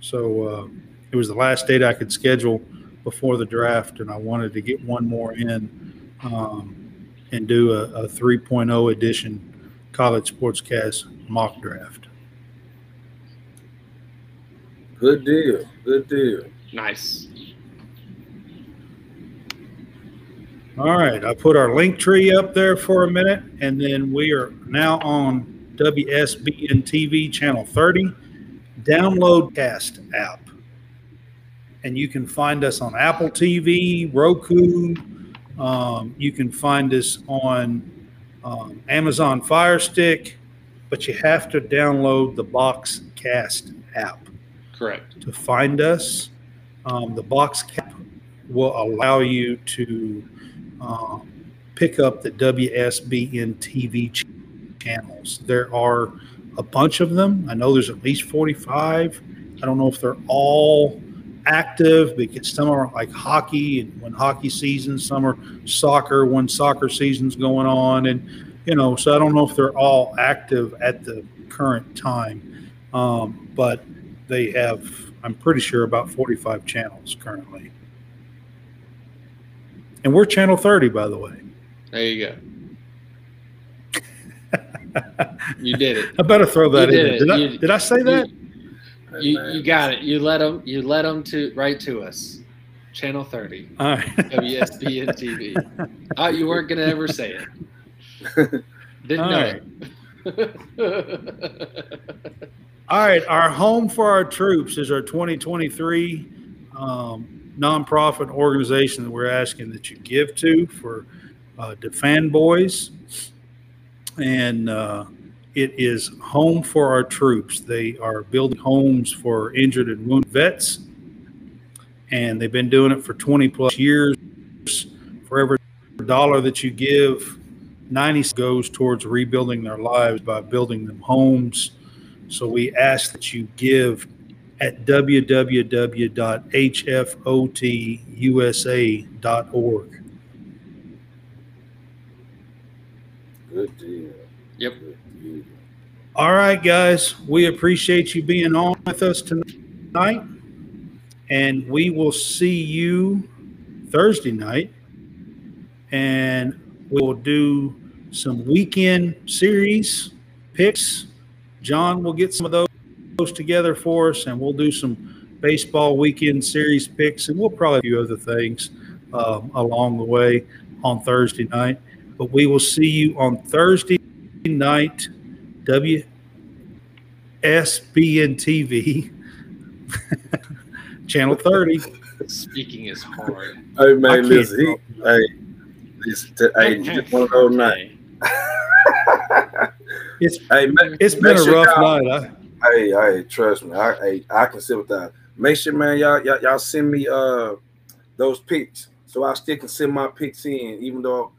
so uh, it was the last date I could schedule before the draft, and I wanted to get one more in um, and do a, a 3.0 edition college sportscast mock draft. Good deal. Good deal. Nice. All right, I put our link tree up there for a minute, and then we are now on WSBN TV channel 30. Download Cast app, and you can find us on Apple TV, Roku. Um, you can find us on um, Amazon Fire Stick, but you have to download the Boxcast app Correct. to find us. Um, the Boxcast will allow you to um, pick up the WSBN TV ch- channels. There are a bunch of them. I know there's at least 45. I don't know if they're all active because some are like hockey and when hockey season, some are soccer when soccer season's going on. And, you know, so I don't know if they're all active at the current time. Um, but they have, I'm pretty sure, about 45 channels currently. And we're channel 30, by the way. There you go. You did it. I better throw that You in. did. Did. I, You- did I say that? You, you got it. You let them. You let them to right to us. Channel thirty, All right. WSBN TV. Oh, you weren't gonna ever say it. Didn't All know right. All right, our home for our troops is our 2023 um, nonprofit organization that we're asking that you give to for uh, DaFanBoys, and uh, it is home for our troops. They are building homes for injured and wounded vets, and they've been doing it for 20 plus years. For every dollar that you give, 90 goes towards rebuilding their lives by building them homes. So we ask that you give at www.hfotusa.org. Good deal. Yep. Good deal. All right, guys, we appreciate you being on with us tonight, and we will see you Thursday night, and we'll do some weekend series picks. John will get some of those together for us, and we'll do some baseball weekend series picks, and we'll probably do other things um, along the way on Thursday night. But we will see you on Thursday night, WSBN TV, channel 30. Speaking is hard. Hey I man, can't listen, he, talk. hey, listen, to, hey, just one of those nights. It's Hey, man, it's been make a rough night. I, Hey, hey, trust me, I, hey, I can sit with. Make sure, man, y'all, y'all, y'all send me uh those pics, so I still can send my pics in, even though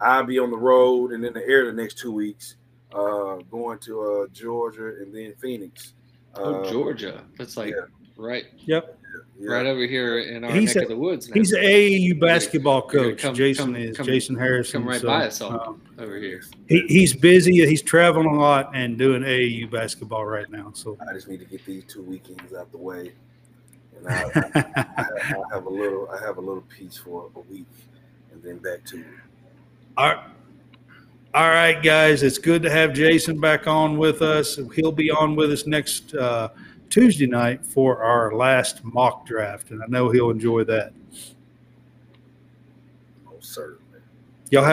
I'll be on the road and in the air the next two weeks, uh, going to uh Georgia and then Phoenix. Oh, Uh, Georgia. That's like yeah. right, yep, yeah. right over here in our He's neck a- of the woods. Now. he's an AAU basketball coach. come- Jason come- is come- Jason Harrison. come right so, by us all. um, over here. he, he's busy. He's traveling a lot and doing AAU basketball right now. So I just need to get these two weekends out the way, and I, I, I, I have a little, I have a little peace for a week, and then back to it. All right. All right, guys. It's good to have Jason back on with us. He'll be on with us next uh, Tuesday night for our last mock draft, and I know he'll enjoy that. Most certainly. Y'all have